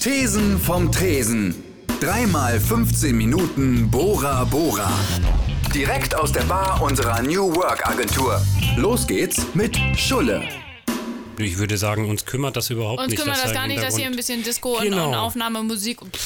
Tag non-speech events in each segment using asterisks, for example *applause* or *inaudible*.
Thesen vom Tresen. Dreimal 15 Minuten Bora Bora. Direkt aus der Bar unserer New Work Agentur. Los geht's mit Schulle. Ich würde sagen, uns kümmert das überhaupt Uns nicht. kümmert dass das da gar nicht, dass hier ein bisschen Disco und, Genau. und Aufnahmemusik. und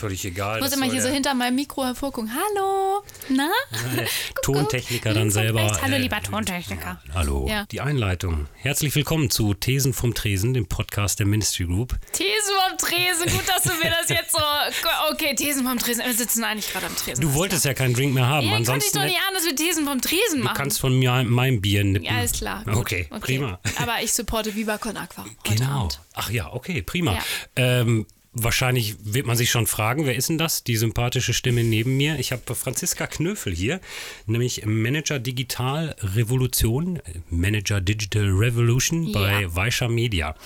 Völlig egal. Ich muss immer hier so hinter meinem Mikro hervorgucken. Hallo? Na? *laughs* Tontechniker dann selber. rechts. Hallo, äh, lieber Tontechniker. Hallo. Ja. Die Einleitung. Herzlich willkommen zu Thesen vom Tresen, dem Podcast der Ministry Group. Thesen vom Tresen. Gut, dass du mir das jetzt so. *laughs* Okay, Thesen vom Tresen. Wir sitzen eigentlich gerade am Tresen. Du wolltest ja keinen Drink mehr haben. Ja, konnte ich ansonsten doch nicht ahnen, dass wir Thesen vom Tresen du machen. kannst von mir meinem Bier nippen. ja, alles klar. Gut. Okay, prima. Aber ich supporte Viva Con Aqua. *laughs* Genau. Abend. Ach ja, okay, prima. Ja. Ähm, wahrscheinlich wird man sich schon fragen, wer ist denn das? Die sympathische Stimme neben mir. Ich habe Franziska Knöfel hier, nämlich Manager Digital Revolution, Manager Digital Revolution Ja. bei Weischer Media.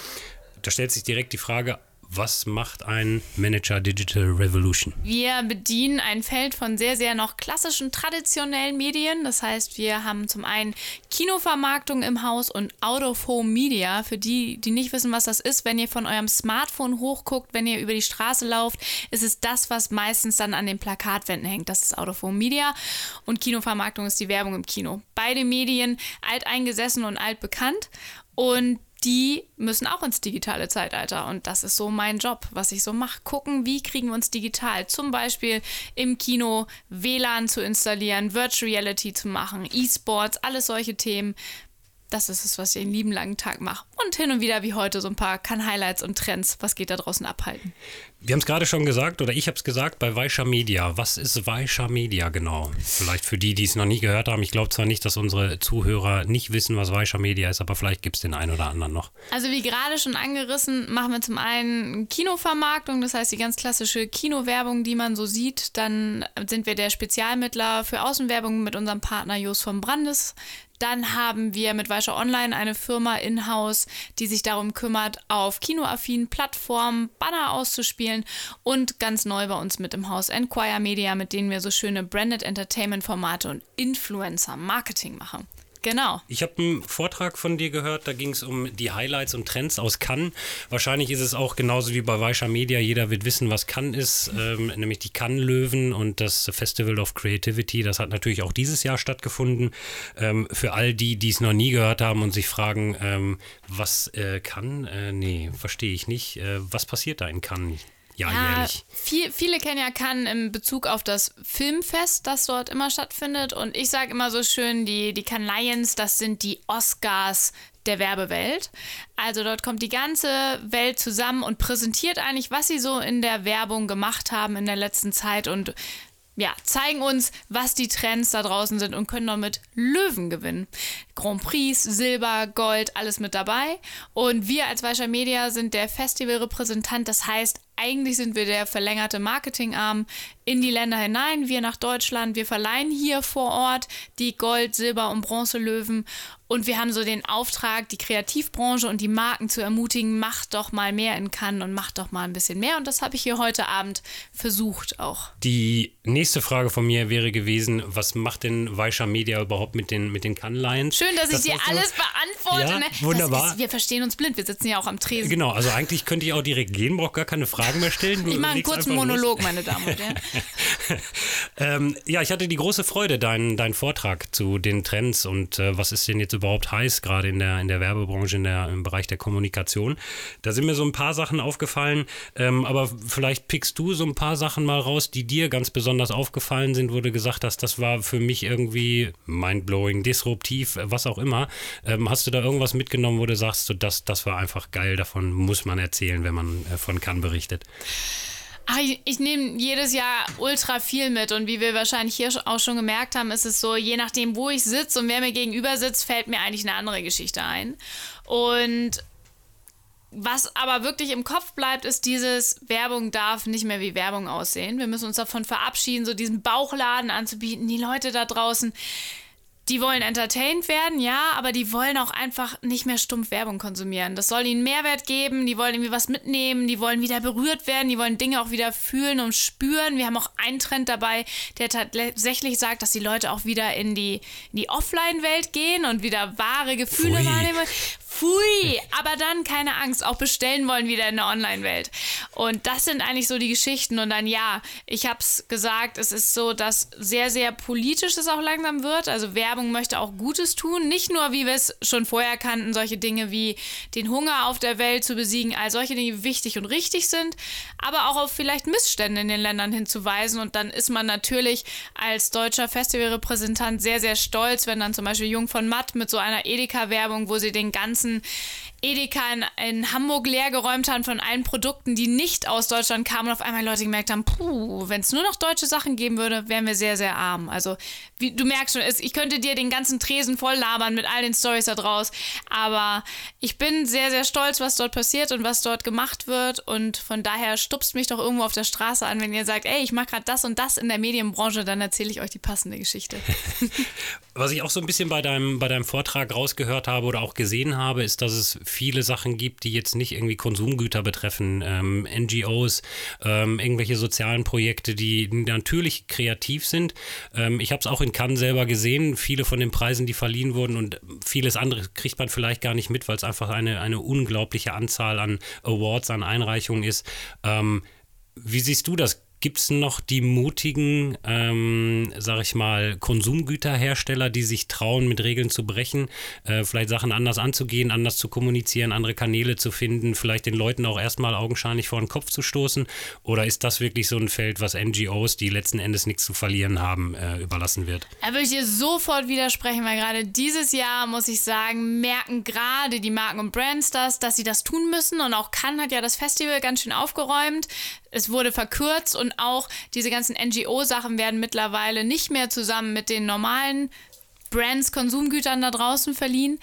Da stellt sich direkt die Frage, was macht ein Manager Digital Revolution? Wir bedienen ein Feld von sehr, sehr noch klassischen, traditionellen Medien. Das heißt, wir haben zum einen Kinovermarktung im Haus und Out-of-Home-Media. Für die, die nicht wissen, was das ist, wenn ihr von eurem Smartphone hochguckt, wenn ihr über die Straße lauft, ist es das, was meistens dann an den Plakatwänden hängt. Das ist Out-of-Home-Media. Und Kinovermarktung ist die Werbung im Kino. Beide Medien alteingesessen und altbekannt. Und die müssen auch ins digitale Zeitalter. Und das ist so mein Job, was ich so mache. Gucken, wie kriegen wir uns digital. Zum Beispiel im Kino WLAN zu installieren, Virtual Reality zu machen, E-Sports, alles solche Themen. Das ist es, was ich den lieben langen Tag mache. Und hin und wieder, wie heute, so ein paar Kann-Highlights und Trends. Was geht da draußen abhalten? Wir haben es gerade schon gesagt, oder ich habe es gesagt, bei Weischer Media. Was ist Weischer Media genau? Vielleicht für die, die es noch nie gehört haben. Ich glaube zwar nicht, dass unsere Zuhörer nicht wissen, was Weischer Media ist, aber vielleicht gibt es den einen oder anderen noch. Also wie gerade schon angerissen, machen wir zum einen Kinovermarktung, das heißt die ganz klassische Kinowerbung, die man so sieht. Dann sind wir der Spezialmittler für Außenwerbung mit unserem Partner Jos von Brandes. Dann haben wir mit Weischer Online eine Firma in-house, die sich darum kümmert, auf kinoaffinen Plattformen Banner auszuspielen und ganz neu bei uns mit im Haus Enquire Media, mit denen wir so schöne Branded Entertainment Formate und Influencer Marketing machen. Genau. Ich habe einen Vortrag von dir gehört, da ging es um die Highlights und Trends aus Cannes. Wahrscheinlich ist es auch genauso wie bei Weischer Media, jeder wird wissen, was Cannes ist, ähm, nämlich die Cannes-Löwen und das Festival of Creativity. Das hat natürlich auch dieses Jahr stattgefunden. Ähm, für all die, die es noch nie gehört haben und sich fragen, ähm, was äh, Cannes? Äh, nee, verstehe ich nicht. Äh, was passiert da in Cannes? Ja, jährlich. viel, viele kennen ja Cannes in Bezug auf das Filmfest, das dort immer stattfindet. Und ich sage immer so schön, die, die Cannes Lions, das sind die Oscars der Werbewelt. Also dort kommt die ganze Welt zusammen und präsentiert eigentlich, was sie so in der Werbung gemacht haben in der letzten Zeit und ja, zeigen uns, was die Trends da draußen sind und können damit Löwen gewinnen. Grand Prix, Silber, Gold, alles mit dabei. Und wir als Weischer Media sind der Festivalrepräsentant. Das heißt, eigentlich sind wir der verlängerte Marketingarm in die Länder hinein. Wir nach Deutschland. Wir verleihen hier vor Ort die Gold, Silber und Bronzelöwen. Und wir haben so den Auftrag, die Kreativbranche und die Marken zu ermutigen, macht doch mal mehr in Cannes und macht doch mal ein bisschen mehr. Und das habe ich hier heute Abend versucht auch. Die nächste Frage von mir wäre gewesen, was macht denn Weischer Media überhaupt mit den, mit den Cannes Lions? Schön, dass ich dir alles beantworte. Ja, ne? Das wunderbar. Ist, wir verstehen uns blind, wir sitzen ja auch am Tresen. Genau, also eigentlich könnte ich auch direkt gehen, brauche gar keine Fragen mehr stellen. Du Ich mache einen kurzen einfach los. Monolog, meine Damen und *laughs* Herren. Ähm, ja, ich hatte die große Freude, deinen deinen Vortrag zu den Trends und äh, was ist denn jetzt überhaupt heiß, gerade in der, in der Werbebranche, in der, im Bereich der Kommunikation. Da sind mir so ein paar Sachen aufgefallen, ähm, aber vielleicht pickst du so ein paar Sachen mal raus, die dir ganz besonders aufgefallen sind, wo du gesagt hast, das war für mich irgendwie mindblowing, disruptiv, was auch immer. Ähm, hast du da irgendwas mitgenommen, wo du sagst, so, das, das war einfach geil, davon muss man erzählen, wenn man äh, von Cannes berichtet? Ach, ich, ich nehme jedes Jahr ultra viel mit und wie wir wahrscheinlich hier auch schon gemerkt haben, ist es so, je nachdem, wo ich sitze und wer mir gegenüber sitzt, fällt mir eigentlich eine andere Geschichte ein. Und was aber wirklich im Kopf bleibt, ist dieses Werbung darf nicht mehr wie Werbung aussehen. Wir müssen uns davon verabschieden, so diesen Bauchladen anzubieten. Die Leute da draußen, die wollen entertained werden, ja, aber die wollen auch einfach nicht mehr stumpf Werbung konsumieren. Das soll ihnen Mehrwert geben, die wollen irgendwie was mitnehmen, die wollen wieder berührt werden, die wollen Dinge auch wieder fühlen und spüren. Wir haben auch einen Trend dabei, der tatsächlich sagt, dass die Leute auch wieder in die, in die Offline-Welt gehen und wieder wahre Gefühle Pfui. wahrnehmen. Pfui, aber dann keine Angst, auch bestellen wollen wieder in der Online-Welt. Und das sind eigentlich so die Geschichten. Und dann ja, ich habe es gesagt, es ist so, dass sehr, sehr politisch es auch langsam wird. Also Werbung möchte auch Gutes tun. Nicht nur, wie wir es schon vorher kannten, solche Dinge wie den Hunger auf der Welt zu besiegen, all solche Dinge, die wichtig und richtig sind, aber auch auf vielleicht Missstände in den Ländern hinzuweisen. Und dann ist man natürlich als deutscher Festivalrepräsentant sehr, sehr stolz, wenn dann zum Beispiel Jung von Matt mit so einer Edeka-Werbung, wo sie den ganzen Edeka in, in Hamburg leergeräumt haben von allen Produkten, die nicht aus Deutschland kamen und auf einmal Leute gemerkt haben, puh, wenn es nur noch deutsche Sachen geben würde, wären wir sehr, sehr arm. Also wie, du merkst schon, ich könnte dir den ganzen Tresen voll labern mit all den Stories da draus, aber ich bin sehr, sehr stolz, was dort passiert und was dort gemacht wird und von daher stupst mich doch irgendwo auf der Straße an, wenn ihr sagt, ey, ich mache gerade das und das in der Medienbranche, dann erzähle ich euch die passende Geschichte. *laughs* was ich auch so ein bisschen bei deinem, bei deinem Vortrag rausgehört habe oder auch gesehen habe, ist, dass es viele Sachen gibt, die jetzt nicht irgendwie Konsumgüter betreffen, ähm, NGOs, ähm, irgendwelche sozialen Projekte, die natürlich kreativ sind. Ähm, ich habe es auch in Cannes selber gesehen, viele von den Preisen, die verliehen wurden und vieles andere kriegt man vielleicht gar nicht mit, weil es einfach eine, eine unglaubliche Anzahl an Awards, an Einreichungen ist. Ähm, wie siehst du das? Gibt es noch die mutigen, ähm, sag ich mal, Konsumgüterhersteller, die sich trauen, mit Regeln zu brechen, äh, vielleicht Sachen anders anzugehen, anders zu kommunizieren, andere Kanäle zu finden, vielleicht den Leuten auch erstmal augenscheinlich vor den Kopf zu stoßen? Oder ist das wirklich so ein Feld, was NGOs, die letzten Endes nichts zu verlieren haben, äh, überlassen wird? Da würde ich dir sofort widersprechen, weil gerade dieses Jahr, muss ich sagen, merken gerade die Marken und Brands das, dass sie das tun müssen. Und auch Cannes hat ja das Festival ganz schön aufgeräumt es wurde verkürzt und auch diese ganzen NGO-Sachen werden mittlerweile nicht mehr zusammen mit den normalen Brands, Konsumgütern da draußen verliehen.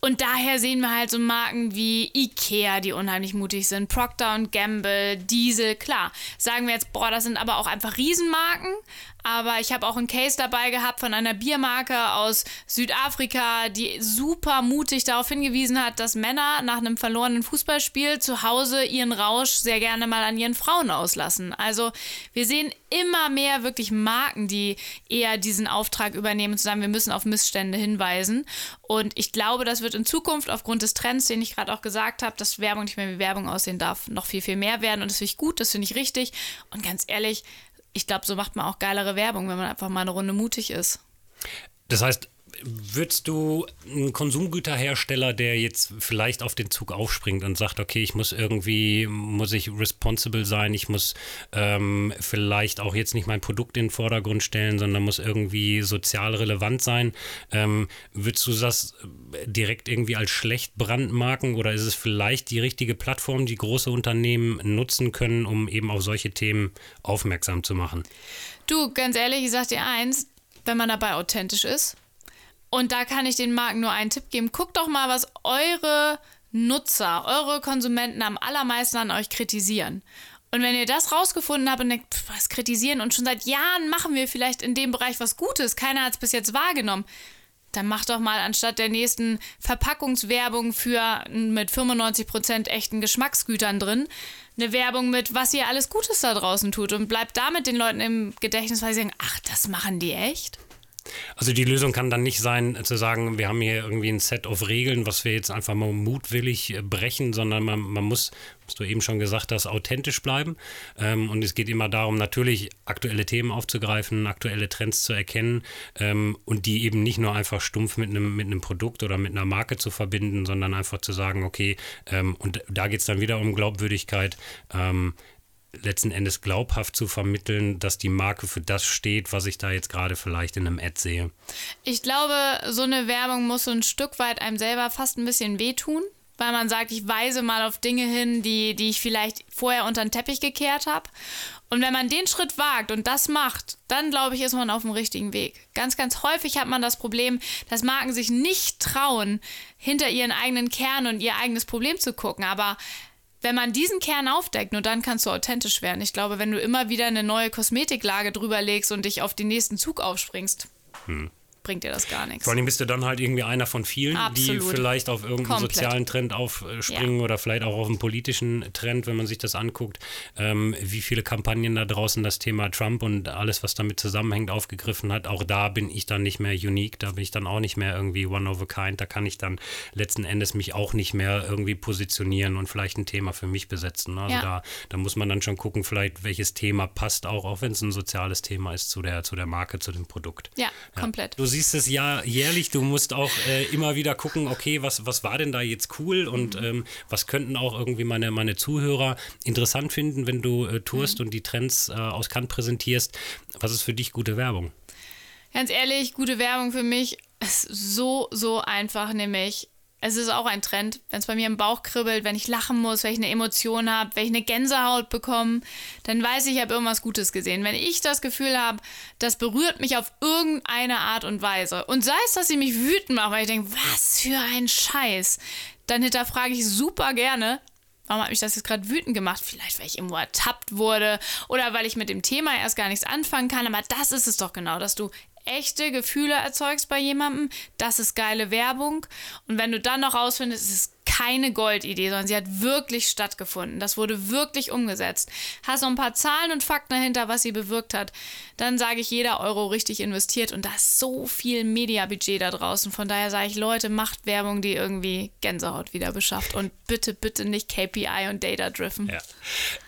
Und daher sehen wir halt so Marken wie Ikea, die unheimlich mutig sind, Procter Gamble, Diesel, klar. Sagen wir jetzt, boah, das sind aber auch einfach Riesenmarken, aber ich habe auch einen Case dabei gehabt von einer Biermarke aus Südafrika, die super mutig darauf hingewiesen hat, dass Männer nach einem verlorenen Fußballspiel zu Hause ihren Rausch sehr gerne mal an ihren Frauen auslassen. Also wir sehen immer mehr wirklich Marken, die eher diesen Auftrag übernehmen, zu sagen, wir müssen auf Missstände hinweisen. Und ich glaube, das wird in Zukunft aufgrund des Trends, den ich gerade auch gesagt habe, dass Werbung nicht mehr wie Werbung aussehen darf, noch viel, viel mehr werden. Und das finde ich gut, das finde ich richtig. Und ganz ehrlich, ich glaube, so macht man auch geilere Werbung, wenn man einfach mal eine Runde mutig ist. Das heißt, Würdest du einen Konsumgüterhersteller, der jetzt vielleicht auf den Zug aufspringt und sagt, okay, ich muss irgendwie, muss ich responsible sein, ich muss ähm, vielleicht auch jetzt nicht mein Produkt in den Vordergrund stellen, sondern muss irgendwie sozial relevant sein, ähm, würdest du das direkt irgendwie als schlecht brandmarken oder ist es vielleicht die richtige Plattform, die große Unternehmen nutzen können, um eben auf solche Themen aufmerksam zu machen? Du, ganz ehrlich, ich sag dir eins, wenn man dabei authentisch ist, und da kann ich den Marken nur einen Tipp geben. Guckt doch mal, was eure Nutzer, eure Konsumenten am allermeisten an euch kritisieren. Und wenn ihr das rausgefunden habt und denkt, pff, was kritisieren und schon seit Jahren machen wir vielleicht in dem Bereich was Gutes, keiner hat es bis jetzt wahrgenommen, dann macht doch mal anstatt der nächsten Verpackungswerbung für mit 95% echten Geschmacksgütern drin, eine Werbung mit, was ihr alles Gutes da draußen tut und bleibt damit den Leuten im Gedächtnis, weil sie sagen, ach, das machen die echt? Also die Lösung kann dann nicht sein, zu sagen, wir haben hier irgendwie ein Set of Regeln, was wir jetzt einfach mal mutwillig äh, brechen, sondern man, man muss, was du eben schon gesagt hast, authentisch bleiben. Ähm, und es geht immer darum, natürlich aktuelle Themen aufzugreifen, aktuelle Trends zu erkennen ähm, und die eben nicht nur einfach stumpf mit einem, mit einem Produkt oder mit einer Marke zu verbinden, sondern einfach zu sagen, okay, ähm, und da geht es dann wieder um Glaubwürdigkeit letzten Endes glaubhaft zu vermitteln, dass die Marke für das steht, was ich da jetzt gerade vielleicht in einem Ad sehe. Ich glaube, so eine Werbung muss so ein Stück weit einem selber fast ein bisschen wehtun, weil man sagt, ich weise mal auf Dinge hin, die, die ich vielleicht vorher unter den Teppich gekehrt habe. Und wenn man den Schritt wagt und das macht, dann glaube ich, ist man auf dem richtigen Weg. Ganz, ganz häufig hat man das Problem, dass Marken sich nicht trauen, hinter ihren eigenen Kern und ihr eigenes Problem zu gucken. Aber wenn man diesen Kern aufdeckt, nur dann kannst du authentisch werden. Ich glaube, wenn du immer wieder eine neue Kosmetiklage drüber legst und dich auf den nächsten Zug aufspringst, hm. Bringt dir das gar nichts. Vor allem bist du dann halt irgendwie einer von vielen, Absolut. die vielleicht auf irgendeinen Komplett. sozialen Trend aufspringen Ja. oder vielleicht auch auf einen politischen Trend, wenn man sich das anguckt. Ähm, wie viele Kampagnen da draußen das Thema Trump und alles, was damit zusammenhängt, aufgegriffen hat. Auch da bin ich dann nicht mehr unique, da bin ich dann auch nicht mehr irgendwie one of a kind. Da kann ich dann letzten Endes mich auch nicht mehr irgendwie positionieren und vielleicht ein Thema für mich besetzen. Also Ja. da, da muss man dann schon gucken, vielleicht welches Thema passt auch, auch wenn es ein soziales Thema ist, zu der, zu der Marke, zu dem Produkt. Ja, komplett. Du siehst es ja jährlich, du musst auch äh, immer wieder gucken, okay, was, was war denn da jetzt cool und Mhm. ähm, was könnten auch irgendwie meine, meine Zuhörer interessant finden, wenn du äh, tourst Mhm. und die Trends äh, aus Kant präsentierst. Was ist für dich gute Werbung? Ganz ehrlich, gute Werbung für mich ist so, so einfach, nämlich. Es ist auch ein Trend, wenn es bei mir im Bauch kribbelt, wenn ich lachen muss, wenn ich eine Emotion habe, wenn ich eine Gänsehaut bekomme, dann weiß ich, ich habe irgendwas Gutes gesehen. Wenn ich das Gefühl habe, das berührt mich auf irgendeine Art und Weise und sei es, dass sie mich wütend macht, weil ich denke, was für ein Scheiß, dann hinterfrage ich super gerne, Warum hat mich das jetzt gerade wütend gemacht? Vielleicht, weil ich irgendwo ertappt wurde oder weil ich mit dem Thema erst gar nichts anfangen kann. Aber das ist es doch genau, dass du echte Gefühle erzeugst bei jemandem. Das ist geile Werbung. Und wenn du dann noch rausfindest, es ist keine Goldidee, sondern sie hat wirklich stattgefunden. Das wurde wirklich umgesetzt. Hast noch ein paar Zahlen und Fakten dahinter, was sie bewirkt hat. Dann sage ich, jeder Euro richtig investiert. Und da ist so viel Mediabudget da draußen. Von daher sage ich, Leute, macht Werbung, die irgendwie Gänsehaut wieder beschafft. Und bitte, bitte nicht KPI und Data-driven. Ja.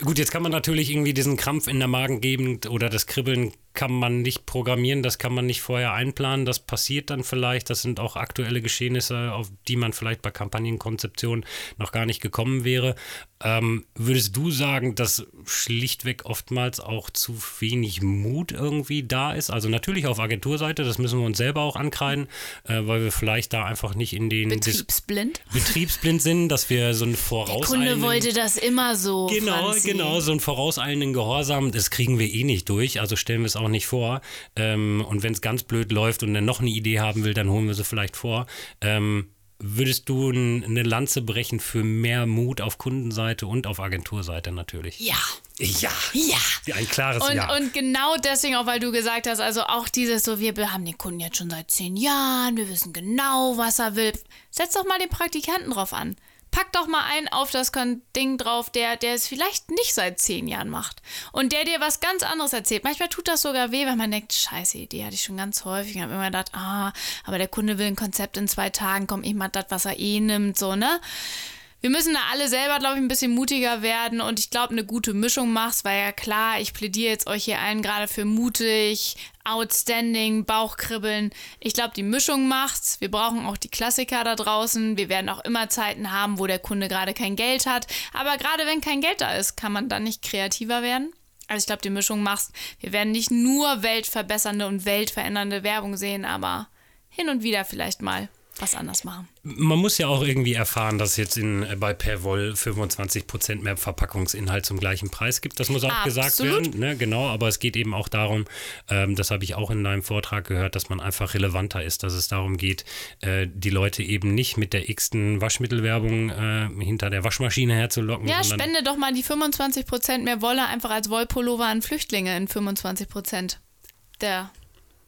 Gut, jetzt kann man natürlich irgendwie diesen Krampf in der Magengegend oder das Kribbeln kann man nicht programmieren, das kann man nicht vorher einplanen, das passiert dann vielleicht, das sind auch aktuelle Geschehnisse, auf die man vielleicht bei Kampagnenkonzeption noch gar nicht gekommen wäre. Ähm, würdest du sagen, dass schlichtweg oftmals auch zu wenig Mut irgendwie da ist? Also natürlich auf Agenturseite, das müssen wir uns selber auch ankreiden, äh, weil wir vielleicht da einfach nicht in den Dis- Betriebsblind. betriebsblind sind, dass wir so einen Der vorauseilenden... Kunde wollte das immer so. Genau, Franzi. genau, so einen vorauseilenden Gehorsam, das kriegen wir eh nicht durch, also stellen wir es auch nicht vor. Ähm, und wenn es ganz blöd läuft und er noch eine Idee haben will, dann holen wir sie vielleicht vor. Ähm, würdest du eine Lanze brechen für mehr Mut auf Kundenseite und auf Agenturseite natürlich? Ja. Ja. Ja. Ein klares Und, Ja. und genau deswegen auch, weil du gesagt hast, also auch dieses so, wir haben den Kunden jetzt schon seit zehn Jahren, wir wissen genau, was er will. Setz doch mal den Praktikanten drauf an. Pack doch mal einen auf das Ding drauf, der, der es vielleicht nicht seit zehn Jahren macht. Und der dir was ganz anderes erzählt. Manchmal tut das sogar weh, wenn man denkt, scheiße, Idee hatte ich schon ganz häufig. Ich habe immer gedacht, ah, aber der Kunde will ein Konzept in zwei Tagen, komm, ich mach das, was er eh nimmt, so, ne? Wir müssen da alle selber, glaube ich, ein bisschen mutiger werden und ich glaube, eine gute Mischung machst, weil ja klar, ich plädiere jetzt euch hier allen gerade für mutig, outstanding, Bauchkribbeln. Ich glaube, die Mischung macht's. Wir brauchen auch die Klassiker da draußen. Wir werden auch immer Zeiten haben, wo der Kunde gerade kein Geld hat. Aber gerade wenn kein Geld da ist, kann man dann nicht kreativer werden. Also ich glaube, die Mischung macht's. Wir werden nicht nur weltverbessernde und weltverändernde Werbung sehen, aber hin und wieder vielleicht mal was anders machen. Man muss ja auch irgendwie erfahren, dass es jetzt in, äh, bei Perwoll 25% mehr Verpackungsinhalt zum gleichen Preis gibt. Das muss auch gesagt Absolut. werden. Ne? Genau, aber es geht eben auch darum, ähm, das habe ich auch in deinem Vortrag gehört, dass man einfach relevanter ist, dass es darum geht, äh, die Leute eben nicht mit der x-ten Waschmittelwerbung äh, hinter der Waschmaschine herzulocken. Ja, spende doch mal die 25% mehr Wolle einfach als Wollpullover an Flüchtlinge in 25% der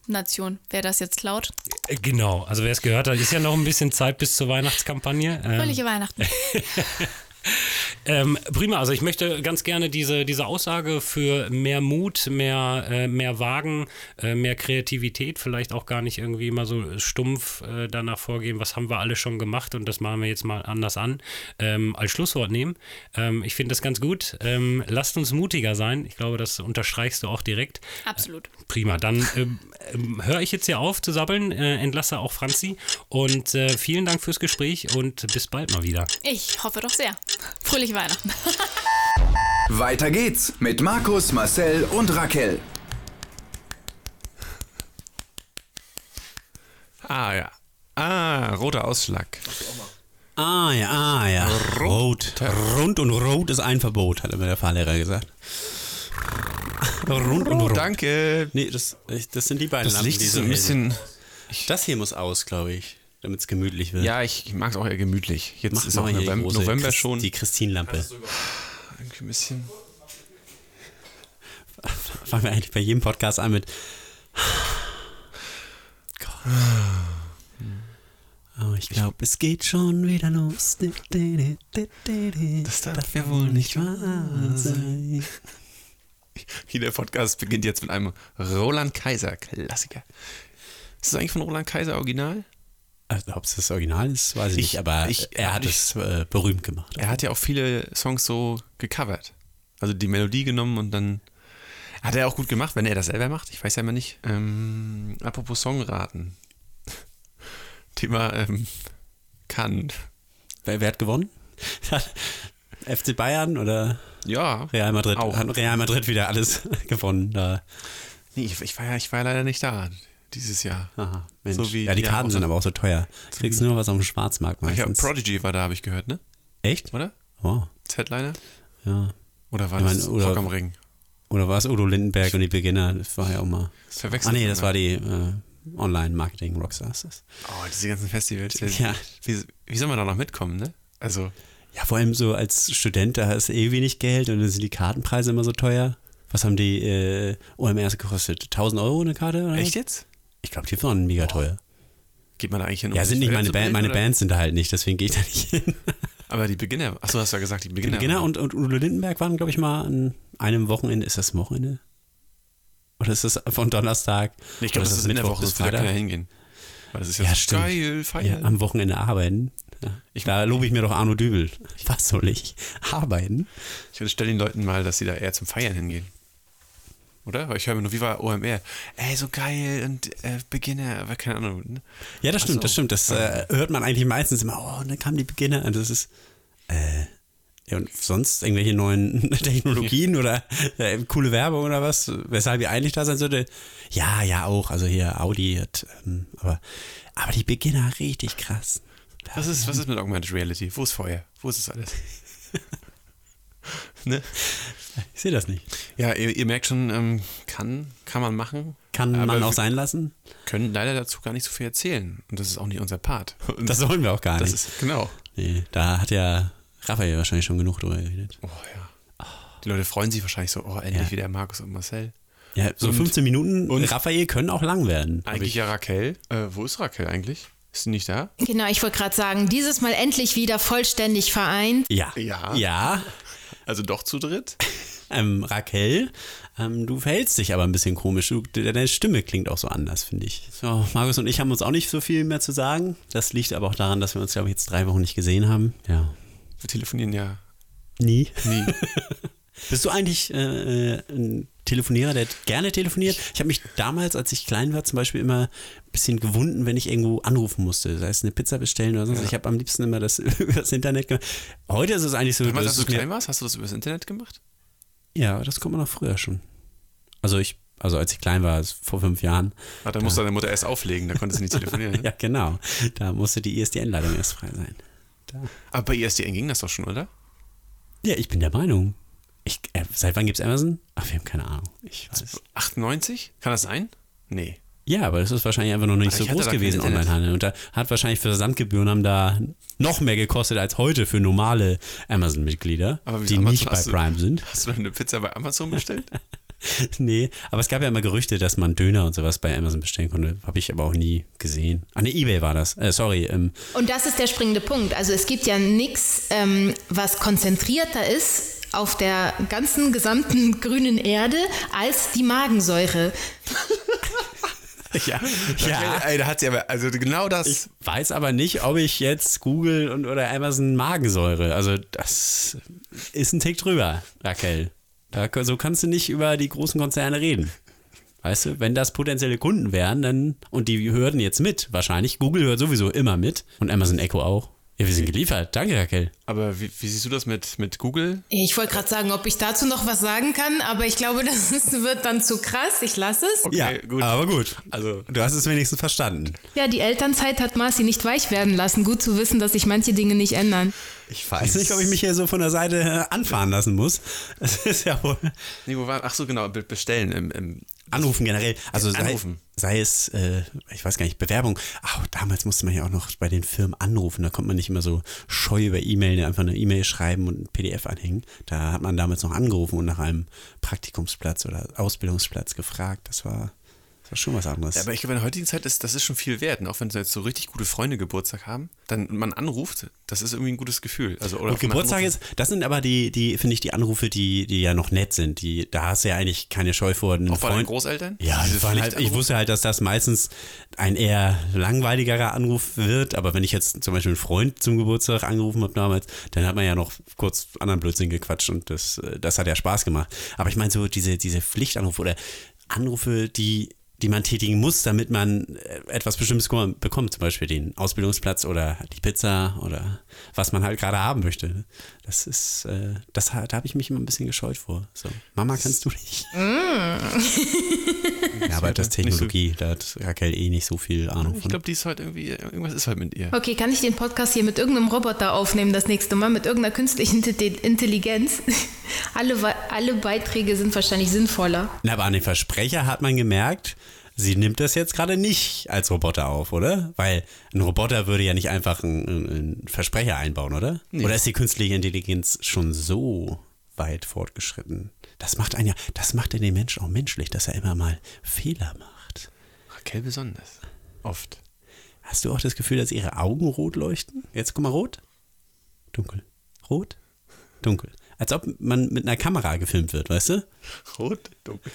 Nation. Wer das jetzt klaut? Äh, Genau, also wer es gehört hat, ist ja noch ein bisschen Zeit bis zur Weihnachtskampagne. Ähm, Fröhliche Weihnachten. *laughs* *laughs* Ähm, prima, also ich möchte ganz gerne diese, diese Aussage für mehr Mut, mehr, äh, mehr Wagen, äh, mehr Kreativität, vielleicht auch gar nicht irgendwie mal so stumpf äh, danach vorgehen, was haben wir alle schon gemacht und das machen wir jetzt mal anders an, ähm, als Schlusswort nehmen. Ähm, ich finde das ganz gut. Ähm, lasst uns mutiger sein. Ich glaube, das unterstreichst du auch direkt. Absolut. Prima, dann ähm, ähm, höre ich jetzt hier auf zu sabbeln, äh, entlasse auch Franzi und äh, vielen Dank fürs Gespräch und bis bald mal wieder. Ich hoffe doch sehr. Fröhliche Weihnachten. Weiter geht's mit Markus, Marcel und Raquel. Ah, ja. Ah, roter Ausschlag. Ah ja, ah ja. Rot. Rund und rot ist ein Verbot, hat immer der Fahrlehrer gesagt. Rund und Oh, rot. danke. Nee, das, das sind die beiden Das Lampen, Licht die ist so ein bisschen. Das hier muss aus, glaube ich, damit es gemütlich wird. Ja, ich mag es auch eher gemütlich. Jetzt Mach ist auch November, große November Christ- schon. Die Christinlampe. Irgendwie ein bisschen. Fangen wir eigentlich bei jedem Podcast an mit. Oh, ich glaube, es geht schon wieder los. Das darf ja wohl nicht wahr sein. Jeder *laughs* Podcast beginnt jetzt mit einem Roland Kaiser Klassiker. Ist das eigentlich von Roland Kaiser Original? Also, ob es das Original ist, weiß ich, Ich- nicht, aber ich- er hat ich- es äh, berühmt gemacht. Er hat ja auch viele Songs so gecovert. Also die Melodie genommen und dann hat er auch gut gemacht, wenn er das selber macht. Ich weiß ja immer nicht. Ähm, apropos Songraten. *laughs* Thema ähm, kann. Wer, wer hat gewonnen? *laughs* FC Bayern oder Ja. Real Madrid? Auch. Hat Real Madrid wieder alles *laughs* gewonnen. Da. Nee, ich, ich, war ja, ich war ja leider nicht da dieses Jahr. Aha, Mensch. So wie ja, die die Karten sind aber auch so teuer. Kriegst nur was auf dem Schwarzmarkt Ach ja, meistens. Prodigy war da, habe ich gehört, ne? Echt? Oder? Oh, Z-Liner? ja. Oder war Ich das mein, oder- Rock am Ring? Oder war es Udo Lindenberg und die Beginner? Das war ja auch mal. Das verwechselt Ah nee, das da. war die äh, Online-Marketing-Rockstars. Das- Oh, diese ganzen Festivals. Ja. Wie, wie soll man da noch mitkommen, ne? Also, Ja, vor allem so als Student, da hast du eh wenig Geld und dann sind die Kartenpreise immer so teuer. Was haben die äh, OMRs gekostet? 1000 Euro eine Karte? Oder? echt jetzt? Ich glaube, die waren mega teuer. Geht man da eigentlich hin? um Ja, sind nicht meine Band, meine oder? Bands sind da halt nicht, deswegen gehe ich da nicht hin. *laughs* Aber die Beginner, achso, hast du ja gesagt, die Die Beginner. Beginner und, und Udo Lindenberg waren, glaube ich, mal an einem Wochenende. Ist das Wochenende? Oder ist das von Donnerstag? Nee, ich glaube, das ist in der Woche, bis will da keiner Freitag? hingehen. Weil das ist ja, Ja, so stimmt. geil, Ja, feiern. am Wochenende arbeiten. Ja. Ich- da lobe ich mir doch Arno Dübel. Was soll ich? Arbeiten? Ich unterstelle den Leuten mal, dass sie da eher zum Feiern hingehen. Oder? Weil ich höre mir nur, wie war OMR? Ey, so geil und äh, Beginner, aber keine Ahnung. Ne? Ja, das stimmt, so. das stimmt. Das äh, hört man eigentlich meistens immer. Oh, und dann kamen die Beginner. Und das ist. Äh, ja, und sonst irgendwelche neuen *laughs* Technologien oder äh, coole Werbung oder was, weshalb ihr eigentlich da sein sollte? Ja, ja, auch. Also hier Audi hat, ähm, aber, aber die Beginner richtig krass. Was ist, was ist mit Augmented Reality? Wo ist Feuer? Wo ist das alles? *laughs* ne? Ich sehe das nicht. Ja, ihr, ihr merkt schon, ähm, kann, kann man machen. Kann man auch sein lassen? können leider dazu gar nicht so viel erzählen. Und das ist auch nicht unser Part. Und *laughs* Das wollen wir auch gar das nicht. ist, genau. nee, da hat ja Raphael wahrscheinlich schon genug drüber geredet. Oh ja. Die Leute freuen sich wahrscheinlich so, oh, endlich Ja. wieder Markus und Marcel. Ja, so Und- 15 Minuten und- Raphael können auch lang werden. Eigentlich ja Raquel. Äh, wo ist Raquel eigentlich? Ist sie nicht da? Genau, ich wollte gerade sagen, dieses Mal endlich wieder vollständig vereint. Ja. Ja. Ja. Also doch zu dritt? *laughs* Ähm, Raquel, ähm, du verhältst dich aber ein bisschen komisch. Du, deine Stimme klingt auch so anders, finde ich. So, Markus und ich haben uns auch nicht so viel mehr zu sagen. Das liegt aber auch daran, dass wir uns, glaube ich, jetzt drei Wochen nicht gesehen haben. Ja. Wir telefonieren ja Nie. nie. *laughs* Bist du eigentlich äh, äh, ein Telefonierer, der gerne telefoniert? Ich habe mich damals, als ich klein war, zum Beispiel immer ein bisschen gewunden, wenn ich irgendwo anrufen musste. Sei es eine Pizza bestellen oder sonst. Ich habe am liebsten immer das *laughs* über das Internet gemacht. Heute ist es eigentlich so. Damals, dass als du klein warst, hast du das übers Internet gemacht? Ja, das kommt man noch früher schon. Also ich, also als ich klein war, vor fünf Jahren. Ah, da musste deine Mutter erst auflegen, da konntest du nicht telefonieren. *laughs* Ne? Ja, genau. Da musste die ISDN-Leitung erst frei sein. Da. Aber bei ISDN ging das doch schon, oder? Ja, ich bin der Meinung. Ich, äh, seit wann gibt's Amazon? Ach, wir haben keine Ahnung. Ich weiß. 98? Kann das sein? Nee. Ja, aber das ist wahrscheinlich einfach noch nicht Ach, so ich hatte groß gewesen. Onlinehandel. Und da hat wahrscheinlich Versandgebühren haben da noch mehr gekostet als heute für normale Amazon-Mitglieder, Aber die Amazon nicht bei hast du- Prime sind. Hast du eine Pizza bei Amazon bestellt? *laughs* nee, aber es gab ja immer Gerüchte, dass man Döner und sowas bei Amazon bestellen konnte. Habe ich aber auch nie gesehen. Ah, ne, Ebay war das. Äh, sorry. Ähm, Und das ist der springende Punkt. Also es gibt ja nichts, ähm, was konzentrierter ist auf der ganzen gesamten grünen Erde als die Magensäure. ja, *laughs* Ja. Ey, da hat sie aber, also genau das. Ich weiß aber nicht, ob ich jetzt Google und oder Amazon Magensäure. Also das ist ein Tick drüber, Raquel. Da, so kannst du nicht über die großen Konzerne reden. Weißt du, wenn das potenzielle Kunden wären, dann und die hörten jetzt mit, wahrscheinlich. Google hört sowieso immer mit und Amazon Echo auch. Ja, wir sind geliefert. Danke, Raquel. aber wie, wie siehst du das mit, mit Google? Ich wollte gerade sagen, ob ich dazu noch was sagen kann, aber ich glaube, *laughs* das ist, wird dann zu krass. Ich lasse es. Okay, gut. aber gut. Also, Du hast es wenigstens verstanden. Ja, die Elternzeit hat Marci nicht weich werden lassen. Gut zu wissen, dass sich manche Dinge nicht ändern. Ich weiß nicht, ob ich mich hier so von der Seite äh, anfahren lassen muss. *laughs* Es ist ja wohl. nee, wo war, ach so, genau, be- bestellen. Im, im, Anrufen generell. Also sei, Anrufen. Sei es, äh, ich weiß gar nicht, Bewerbung. Ach, damals musste man ja auch noch bei den Firmen anrufen. Da konnte man nicht immer so scheu über E-Mail einfach eine E-Mail schreiben und ein PDF anhängen. Da hat man damals noch angerufen und nach einem Praktikumsplatz oder Ausbildungsplatz gefragt. Das war, Das ist schon was anderes. Ja, aber ich glaube, in der heutigen Zeit ist das ist schon viel wert. Und auch wenn so jetzt so richtig gute Freunde Geburtstag haben, dann man anruft, das ist irgendwie ein gutes Gefühl. Also, oder Und Geburtstag ist, das sind aber die, die finde ich, die Anrufe, die, die ja noch nett sind. Die, da hast du ja eigentlich keine Scheu vor. einen Auch bei deinen Großeltern? Ja, halt, ich wusste halt, dass das meistens ein eher langweiligerer Anruf wird. Aber wenn ich jetzt zum Beispiel einen Freund zum Geburtstag angerufen habe damals, dann hat man ja noch kurz anderen Blödsinn gequatscht und das, äh, das hat ja Spaß gemacht. Aber ich meine so diese, diese Pflichtanrufe oder Anrufe, die die man tätigen muss, damit man äh, etwas Bestimmtes ko- bekommt, zum Beispiel den Ausbildungsplatz oder die Pizza oder was man halt gerade haben möchte. Das ist, äh, das, da habe ich mich immer ein bisschen gescheut vor. So, Mama, kannst du nicht? *laughs* Ja, aber das Technologie, da hat Raquel eh nicht so viel Ahnung Ich von. glaube, die ist halt irgendwie, irgendwas ist halt mit ihr. Okay, kann ich den Podcast hier mit irgendeinem Roboter aufnehmen das nächste Mal, mit irgendeiner künstlichen Inte- Intelligenz? *laughs* Alle, alle Beiträge sind wahrscheinlich sinnvoller. Na, aber an den Versprecher hat man gemerkt, sie nimmt das jetzt gerade nicht als Roboter auf, oder? Weil ein Roboter würde ja nicht einfach einen, einen Versprecher einbauen, oder? Oder ist die künstliche Intelligenz schon so weit fortgeschritten? Das macht einen ja, das macht ja den Menschen auch menschlich, dass er immer mal Fehler macht. Raquel besonders. Oft. Hast du auch das Gefühl, dass ihre Augen rot leuchten? Jetzt guck mal, rot, dunkel, rot, dunkel. Als ob man mit einer Kamera gefilmt wird, weißt du? Rot, dunkel.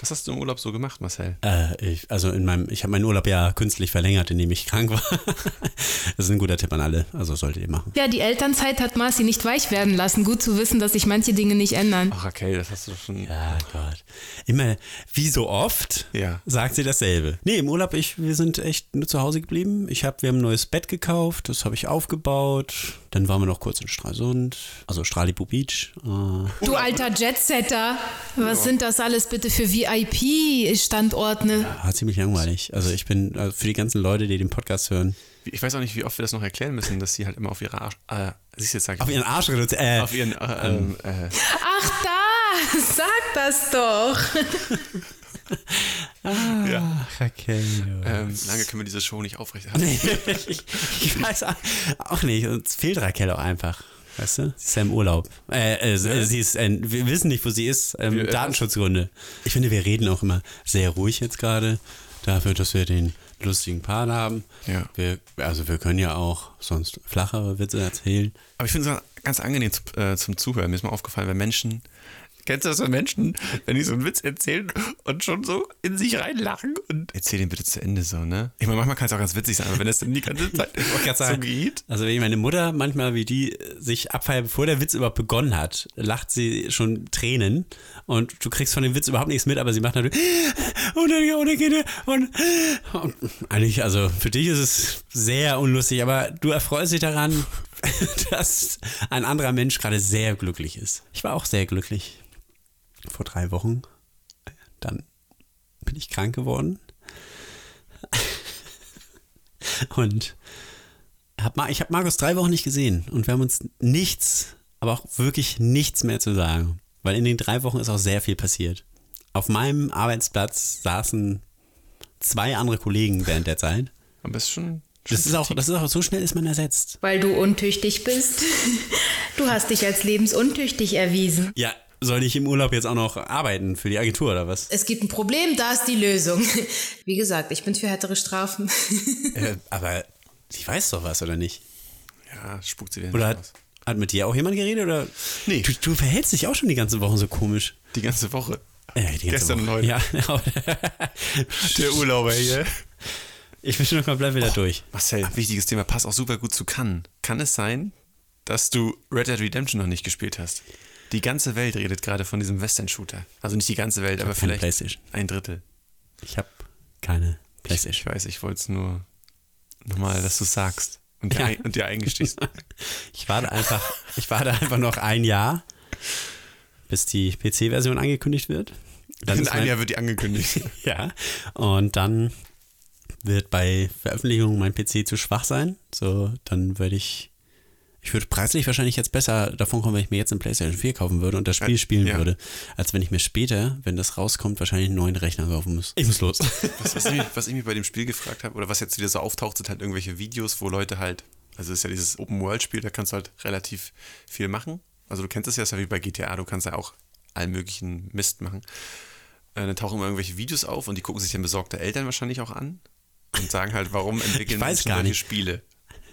Was hast du im Urlaub so gemacht, Marcel? Äh, ich, also in meinem, ich habe meinen Urlaub ja künstlich verlängert, indem ich krank war. *laughs* das ist ein guter Tipp an alle. Also solltet ihr machen. Ja, die Elternzeit hat Marci nicht weich werden lassen. Gut zu wissen, dass sich manche Dinge nicht ändern. Ach, Raquel, das hast du schon. Ja, Gott. Immer, wie so oft, Ja. sagt sie dasselbe. Nee, im Urlaub, ich, wir sind echt nur zu Hause geblieben. Ich hab, wir haben ein neues Bett gekauft, das habe ich aufgebaut. Dann waren wir noch kurz in Stralsund, also Stralibu Beach. Äh, Du alter Jetsetter, was sind das alles bitte für VIP-Standorte? war ziemlich langweilig. Also ich bin, also für die ganzen Leute, die den Podcast hören, Ich weiß auch nicht, wie oft wir das noch erklären müssen, dass sie halt immer auf ihre Arsch. Äh, siehst du, jetzt sag ich. auf ihren Arsch reduziert. Äh, auf ihren. Äh, ähm, äh, Ach da, *laughs* sag das doch. *laughs* ja. Raquel. ähm, lange können wir diese Show nicht aufrechterhalten. ich, *laughs* ich weiß auch- nicht. Uns fehlt Raquel auch einfach. Weißt du? Sie ist ja im Urlaub. Äh, äh, sie ist, äh, wir wissen nicht, wo sie ist. Ähm, Wir- Datenschutzgründe. Ich finde, wir reden auch immer sehr ruhig jetzt gerade. Dafür, dass wir den lustigen Part haben. Ja. Wir, also wir können ja auch sonst flachere Witze erzählen. Aber ich finde es ganz angenehm zu, äh, zum Zuhören. Mir ist mal aufgefallen, wenn Menschen. Kennst du das, wenn Menschen, wenn die so einen Witz erzählen und schon so in sich reinlachen und. Erzähl den bitte zu Ende so, ne? Ich meine, manchmal kann es auch ganz witzig sein, aber wenn das dann die ganze Zeit *laughs* so geht. Also wenn ich meine Mutter manchmal, wie die sich abfeiert, bevor der Witz überhaupt begonnen hat, lacht sie schon Tränen und du kriegst von dem Witz überhaupt nichts mit, aber sie macht natürlich und dann, und dann geht er und, und eigentlich, also für dich ist es sehr unlustig, aber du erfreust dich daran, *laughs* dass ein anderer Mensch gerade sehr glücklich ist. Ich war auch sehr glücklich. Vor drei Wochen. Dann bin ich krank geworden. Und hab, ich habe Markus drei Wochen nicht gesehen und wir haben uns nichts, aber auch wirklich nichts mehr zu sagen. Weil in den drei Wochen ist auch sehr viel passiert. Auf meinem Arbeitsplatz saßen zwei andere Kollegen während der Zeit. Aber es ist schon. Das ist auch, das ist auch so schnell ist man ersetzt. Weil du untüchtig bist. *laughs* Du hast dich als lebensuntüchtig erwiesen. Ja, soll ich im Urlaub jetzt auch noch arbeiten für die Agentur oder was? Es gibt ein Problem, da ist die Lösung. *laughs* Wie gesagt, ich bin für härtere Strafen. *laughs* Äh, aber die weiß doch was, oder nicht? Ja, spuckt sie wieder Oder hat, aus. hat mit dir auch jemand geredet? Oder? Nee. Du, du verhältst dich auch schon die ganze Woche so komisch. Die ganze Woche. Äh, die ganze Gestern und Woche. heute. Ja, *laughs* Der Urlauber hier. ich bin schon komplett wieder durch. Marcel, wichtiges Thema, passt auch super gut zu Cannes. Kann es sein, dass du Red Dead Redemption noch nicht gespielt hast? Die ganze Welt redet gerade von diesem Western-Shooter. Also nicht die ganze Welt, aber keine vielleicht Playstation. ein Drittel. Ich habe keine Ich Playstation. weiß, ich wollte es nur nochmal, dass du sagst und dir, Ja. ein, und dir eingestehst. *laughs* Ich warte einfach, ich warte einfach noch ein Jahr, bis die PC-Version angekündigt wird. Dann In einem Jahr wird die angekündigt. *laughs* Ja. Und dann wird bei Veröffentlichung mein PC zu schwach sein. So, dann würde ich. Ich würde preislich wahrscheinlich jetzt besser davon kommen, wenn ich mir jetzt eine PlayStation 4 kaufen würde und das Spiel Ja, spielen ja. würde, als wenn ich mir später, wenn das rauskommt, wahrscheinlich einen neuen Rechner kaufen muss. Ich muss los. Was, was, ich, mich- was ich mich bei dem Spiel gefragt habe, oder was jetzt wieder so auftaucht, sind halt irgendwelche Videos, wo Leute halt, also es ist ja dieses Open-World-Spiel, da kannst du halt relativ viel machen. Also du kennst es ja, ist ja wie bei GTA, du kannst ja auch allen möglichen Mist machen. äh, dann tauchen immer irgendwelche Videos auf und die gucken sich dann besorgte Eltern wahrscheinlich auch an und sagen halt, warum entwickeln Ich weiß Menschen gar solche nicht. Spiele?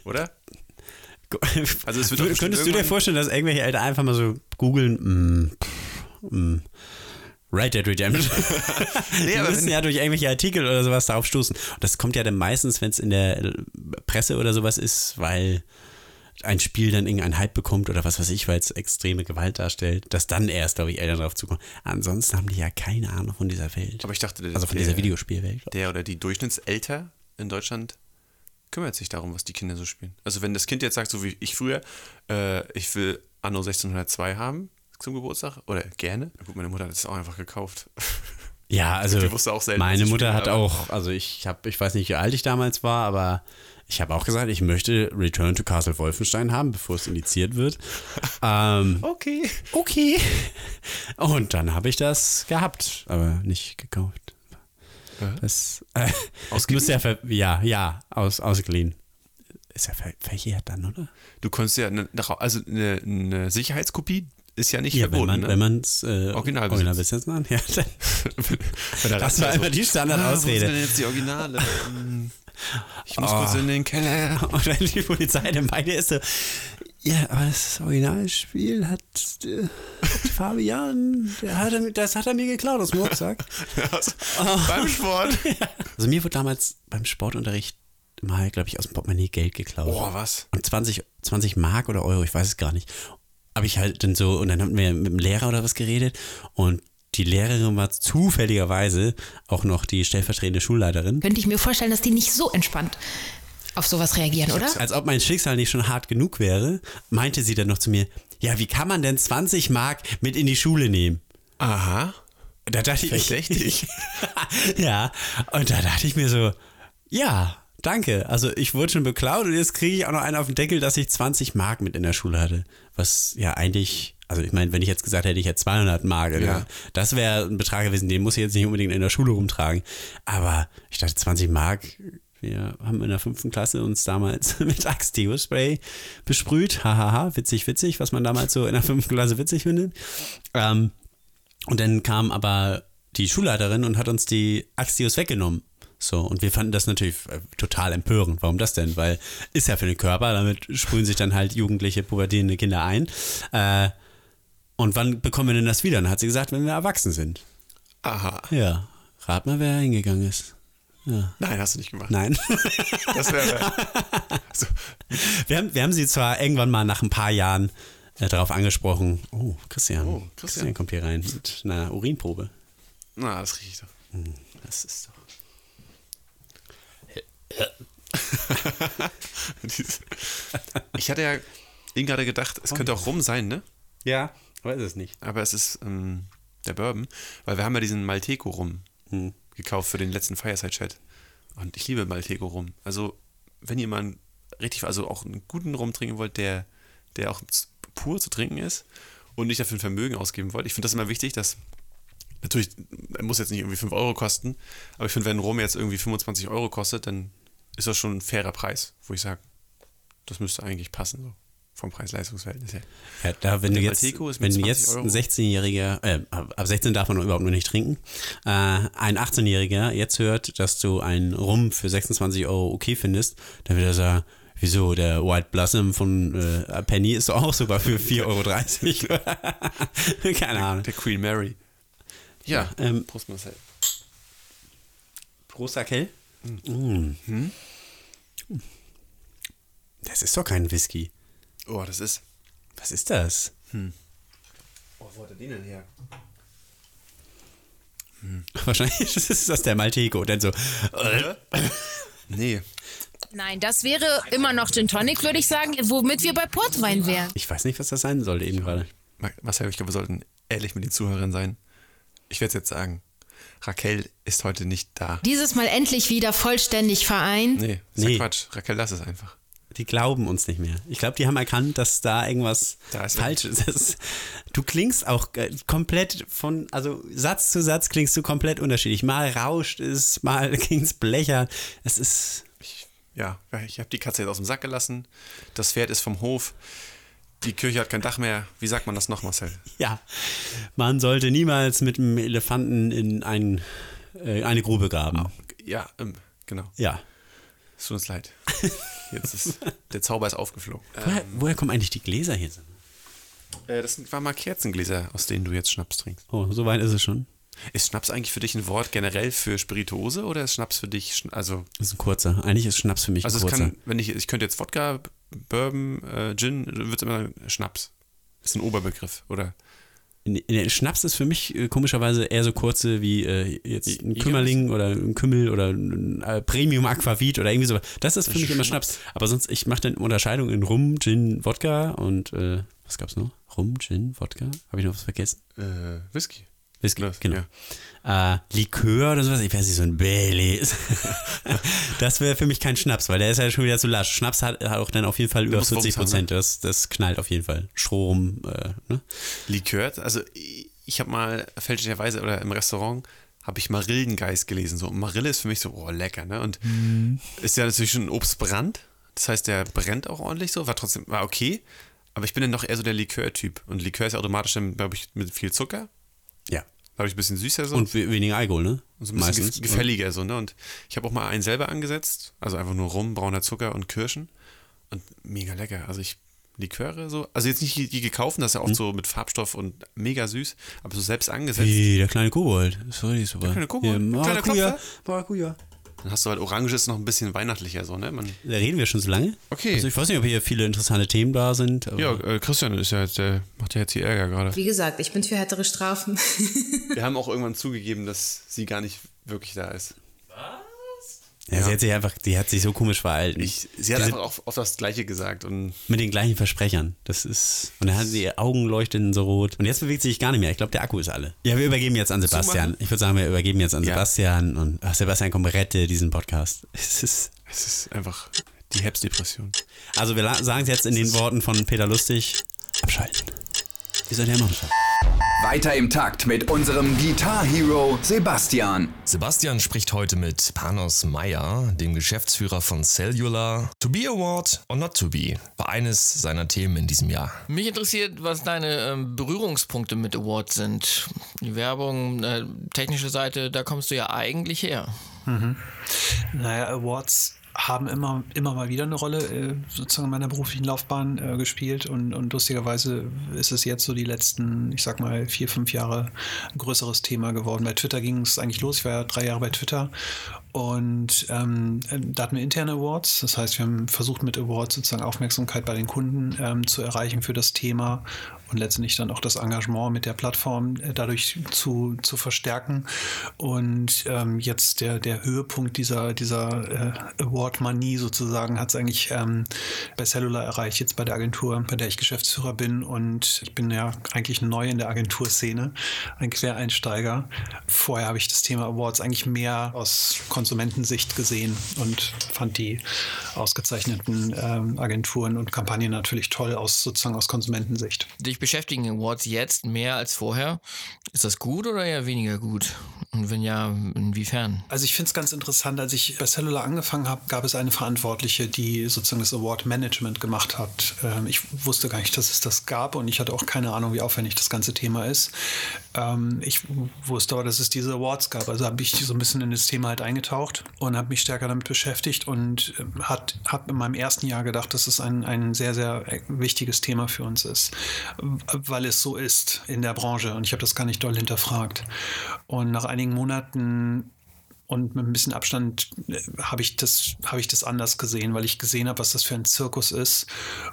Oder? *laughs* Also es wird Könntest du dir vorstellen, dass irgendwelche Eltern einfach mal so googeln, mm, mm, Red Dead Redemption. *laughs* Nee, *laughs* Die müssen ja durch irgendwelche Artikel oder sowas darauf stoßen. Und das kommt ja dann meistens, wenn es in der Presse oder sowas ist, weil ein Spiel dann irgendeinen Hype bekommt oder was weiß ich, weil es extreme Gewalt darstellt, dass dann erst, glaube ich, Eltern darauf zukommen. Ansonsten haben die ja keine Ahnung von dieser Welt. Aber ich dachte, also von der, dieser Videospielwelt. der oder die Durchschnittselter in Deutschland kümmert sich darum, was die Kinder so spielen. Also wenn das Kind jetzt sagt, so wie ich früher, äh, ich will Anno 1602 haben zum Geburtstag oder gerne. Na gut, meine Mutter hat es auch einfach gekauft. *laughs* Ja, also Die wusste auch selten, meine Mutter spielen, hat auch, also ich habe, ich weiß nicht, wie alt ich damals war, aber ich habe auch gesagt, ich möchte Return to Castle Wolfenstein haben, bevor es indiziert wird. *laughs* ähm, Okay. okay. *laughs* Und dann habe ich das gehabt, aber nicht gekauft. Das äh, müsste ja, ver ja, ja, aus, ausgeliehen. Ist ja ver verjährt dann, oder? Du konntest ja, eine, also eine, eine Sicherheitskopie ist ja nicht Ja, wenn verboten. man ne? wenn man's äh, Original original besitzt. besitzen kann. Ja, dann, *laughs* das war so, immer die Ah, wo Standardausrede. sind denn jetzt die Originale? *laughs* Hm, Ich muss Oh. kurz in den Keller. *laughs* Und wenn die Polizei dann bei dir ist so, ja, aber das Originalspiel hat äh, Fabian, der hat er, das hat er mir geklaut aus dem Rucksack. *laughs* Beim Sport. *laughs* Also mir wurde damals beim Sportunterricht mal, glaube ich, aus dem Portemonnaie Geld geklaut. Boah, was? Und 20, 20 Mark oder Euro, ich weiß es gar nicht. Aber ich halt dann so, und dann hatten wir mit dem Lehrer oder was geredet und die Lehrerin war zufälligerweise auch noch die stellvertretende Schulleiterin. Könnte ich mir vorstellen, dass die nicht so entspannt auf sowas reagieren, oder? Als ob mein Schicksal nicht schon hart genug wäre, meinte sie dann noch zu mir, ja, wie kann man denn 20 Mark mit in die Schule nehmen? Aha. Da dachte ich, Verdächtig. *laughs* ja, und da dachte ich mir so, ja, danke. Also ich wurde schon beklaut und jetzt kriege ich auch noch einen auf den Deckel, dass ich 20 Mark mit in der Schule hatte. Was ja eigentlich, also ich meine, wenn ich jetzt gesagt hätte, ich hätte 200 Mark, Ja. das wäre ein Betrag gewesen, den muss ich jetzt nicht unbedingt in der Schule rumtragen. Aber ich dachte, 20 Mark, wir haben in der fünften Klasse uns damals *laughs* mit Axe-Deo-Spray besprüht. Hahaha, witzig, witzig, was man damals so in der fünften Klasse witzig findet. Ähm, und dann kam aber die Schulleiterin und hat uns die Axios weggenommen. So, und wir fanden das natürlich äh, total empörend. Warum das denn? Weil ist ja für den Körper, damit sprühen sich dann halt jugendliche, pubertierende Kinder ein. Äh, und wann bekommen wir denn das wieder? Dann hat sie gesagt, wenn wir erwachsen sind. Aha. Ja, rat mal, wer hingegangen ist. Nein, hast du nicht gemacht. Nein. Das wäre. so, Wir haben, wir haben sie zwar irgendwann mal nach ein paar Jahren äh, darauf angesprochen. Oh, Christian. Oh, Christian. Christian kommt hier rein mit einer Urinprobe. na, das rieche ich doch. Das ist doch. *laughs* Ich hatte ja eben gerade gedacht, es könnte auch rum sein, ne? Ja, weiß es nicht. Aber es ist ähm, der Bourbon, weil wir haben ja diesen Malteco rum Hm. Gekauft für den letzten Fireside-Chat. Und ich liebe Malteco rum. Also, wenn ihr mal einen richtig, also auch einen guten Rum trinken wollt, der, der auch pur zu trinken ist und nicht dafür ein Vermögen ausgeben wollt. Ich finde das immer wichtig, dass natürlich, er muss jetzt nicht irgendwie 5 Euro kosten, aber ich finde, wenn Rum jetzt irgendwie 25 Euro kostet, dann ist das schon ein fairer Preis, wo ich sage, das müsste eigentlich passen, vom Preis-Leistungs-Verhältnis her. Ja, da, wenn du jetzt, wenn du 20 jetzt ein 16-Jähriger, äh, ab ab 16 darf man überhaupt noch nicht trinken, äh, ein 18-Jähriger jetzt hört, dass du einen Rum für 26 Euro okay findest, dann wird er sagen, wieso, der White Blossom von äh, Penny ist doch auch sogar für 4,30 Euro. *laughs* *laughs* Keine Ahnung. Der Queen Mary. Ja, Ähm, Prost Marcel. Prost, Raquel. Mm. Das ist doch kein Whisky. Oh, das ist. Was ist das? Oh, wo hat er den denn her? *laughs* Wahrscheinlich ist das der Malteco. Dann so, äh, Nee. Nein, das wäre immer noch Gin Tonic, würde ich sagen, womit wir bei Portwein wären. ich weiß nicht, was das sein sollte eben gerade. Marcel, ich glaube, wir sollten ehrlich mit den Zuhörern sein. Ich werde es jetzt sagen. Raquel ist heute nicht da. Dieses Mal endlich wieder vollständig vereint. Nee, ist Nee. ja Quatsch. Raquel, lass es einfach. Die glauben uns nicht mehr. Ich glaube, die haben erkannt, dass da irgendwas Da ist falsch ist. Das, du klingst auch äh, komplett von, also Satz zu Satz klingst du komplett unterschiedlich. Mal rauscht es, mal *laughs* klingt's blechern. Es ist, Ich, ja, ich habe die Katze jetzt aus dem Sack gelassen. Das Pferd ist vom Hof. Die Kirche hat kein Dach mehr. Wie sagt man das noch, Marcel? Ja, man sollte niemals mit einem Elefanten in ein, äh, eine Grube graben. Ja, ähm, genau. Ja. Es tut uns leid. Jetzt ist *laughs* der Zauber ist aufgeflogen. Woher, woher kommen eigentlich die Gläser hier? Äh, das waren mal Kerzengläser, aus denen du jetzt Schnaps trinkst. Oh, so weit ist es schon. Ist Schnaps eigentlich für dich ein Wort generell für Spirituose oder ist Schnaps für dich, also, Das ist ein kurzer. Eigentlich ist Schnaps für mich also ein es kurzer. kann, wenn ich, ich könnte jetzt Wodka, Bourbon, äh, Gin, wird immer Schnaps. Ist ein Oberbegriff, oder? Schnaps ist für mich äh, komischerweise eher so kurze wie äh, jetzt ein Kümmerling oder ein Kümmel oder ein äh, Premium Aquavit oder irgendwie so. Das ist für mich immer Schnaps. Aber sonst, ich mache dann Unterscheidung in Rum, Gin, Wodka und äh, was gab's noch? Rum, Gin, Wodka? Habe ich noch was vergessen? Äh, Whisky. Whisky, Das, genau. Äh, Likör oder sowas, ich weiß nicht, so ein Baileys. *laughs* das wäre für mich kein Schnaps, weil der ist ja schon wieder zu lasch. Schnaps hat, hat auch dann auf jeden Fall über muss 40 Wumms haben, Prozent. Das, das knallt auf jeden Fall. Strom, äh, ne? Likör, also ich habe mal fälschlicherweise oder im Restaurant habe ich Marillengeist gelesen. So, und Marille ist für mich so, oh, lecker, ne? Und ist ja natürlich schon ein Obstbrand. Das heißt, der brennt auch ordentlich so, war trotzdem, war okay. Aber ich bin dann noch eher so der Likör-Typ. Und Likör ist automatisch dann, glaube ich, mit viel Zucker. Ja. Dadurch ein bisschen süßer so. Und we weniger Alkohol, ne? Und so ein bisschen gef- gefälliger so, ne? Und ich habe auch mal einen selber angesetzt, also einfach nur Rum, brauner Zucker und Kirschen. Und mega lecker. Also ich Liköre so, also jetzt nicht die, die gekauften, das ist ja oft so mit Farbstoff und mega süß, aber so selbst angesetzt. Wie, der kleine Kobold. Richtig super. Der kleine Kobold? Kleiner Maracuja. Klopfer? Maracuja. Dann hast du halt Orange ist noch ein bisschen weihnachtlicher so, ne? Man, Da reden wir schon so lange. Okay. Also ich weiß nicht, ob hier viele interessante Themen da sind. Aber ja, äh, Christian ist ja jetzt, der macht ja jetzt hier Ärger gerade. Wie gesagt, ich bin für härtere Strafen. Wir haben auch irgendwann zugegeben, dass sie gar nicht wirklich da ist. Ja, Sie hat sich einfach, die hat sich so komisch verhalten. Ich, sie hat Diese- einfach auch auf das Gleiche gesagt und mit den gleichen Versprechern. Das ist. Und dann hat sie Augen leuchteten so rot. Und jetzt bewegt sie sich gar nicht mehr. Ich glaube, der Akku ist alle. Ja, wir übergeben jetzt an Sebastian. Ich würde sagen, wir übergeben jetzt an Ja. Sebastian. Und ach, Sebastian, komm, rette diesen Podcast. *laughs* Es ist. es ist einfach die Herbstdepression. Also, wir sagen es jetzt in den Worten von Peter Lustig: abschalten. Ihr seid ja noch nicht. Weiter im Takt mit unserem Guitar Hero Sebastian. Sebastian spricht heute mit Panos Meyer, dem Geschäftsführer von Cellular. To be award or not to be war eines seiner Themen in diesem Jahr. Mich interessiert, was deine ähm, Berührungspunkte mit Awards sind. Die Werbung, äh, technische Seite, da kommst du ja eigentlich her. Naja, Awards haben immer, immer mal wieder eine Rolle äh, sozusagen in meiner beruflichen Laufbahn äh, gespielt. Und, und lustigerweise ist es jetzt so die letzten, ich sag mal, vier, fünf Jahre ein größeres Thema geworden. Bei Twitter ging es eigentlich los, ich war ja drei Jahre bei Twitter. Und ähm, da hatten wir interne Awards, das heißt, wir haben versucht mit Awards sozusagen Aufmerksamkeit bei den Kunden ähm, zu erreichen für das Thema und letztendlich dann auch das Engagement mit der Plattform äh, dadurch zu, zu verstärken. Und ähm, jetzt der, der Höhepunkt dieser, dieser äh, Award-Manie sozusagen hat es eigentlich ähm, bei Cellular erreicht, jetzt bei der Agentur, bei der ich Geschäftsführer bin. Und ich bin ja eigentlich neu in der Agenturszene, ein Quereinsteiger. Vorher habe ich das Thema Awards eigentlich mehr aus Konsumentensicht gesehen und fand die ausgezeichneten ähm, Agenturen und Kampagnen natürlich toll aus sozusagen aus Konsumentensicht. Dich beschäftigen Awards jetzt mehr als vorher. Ist das gut oder eher weniger gut? Und wenn ja, inwiefern? Also ich finde es ganz interessant, als ich bei Cellular angefangen habe, gab es eine Verantwortliche, die sozusagen das Award Management gemacht hat. Ähm, ich wusste gar nicht, dass es das gab und ich hatte auch keine Ahnung, wie aufwendig das ganze Thema ist. Ähm, ich wusste aber, dass es diese Awards gab. Also habe ich so ein bisschen in das Thema halt eingetaucht und habe mich stärker damit beschäftigt und ähm, hat, habe in meinem ersten Jahr gedacht, dass es ein, ein sehr, sehr wichtiges Thema für uns ist, weil es so ist in der Branche und ich habe das gar nicht doll hinterfragt. Und nach einigen Monaten und mit ein bisschen Abstand äh, habe ich, das, ich das anders gesehen, weil ich gesehen habe, was das für ein Zirkus ist.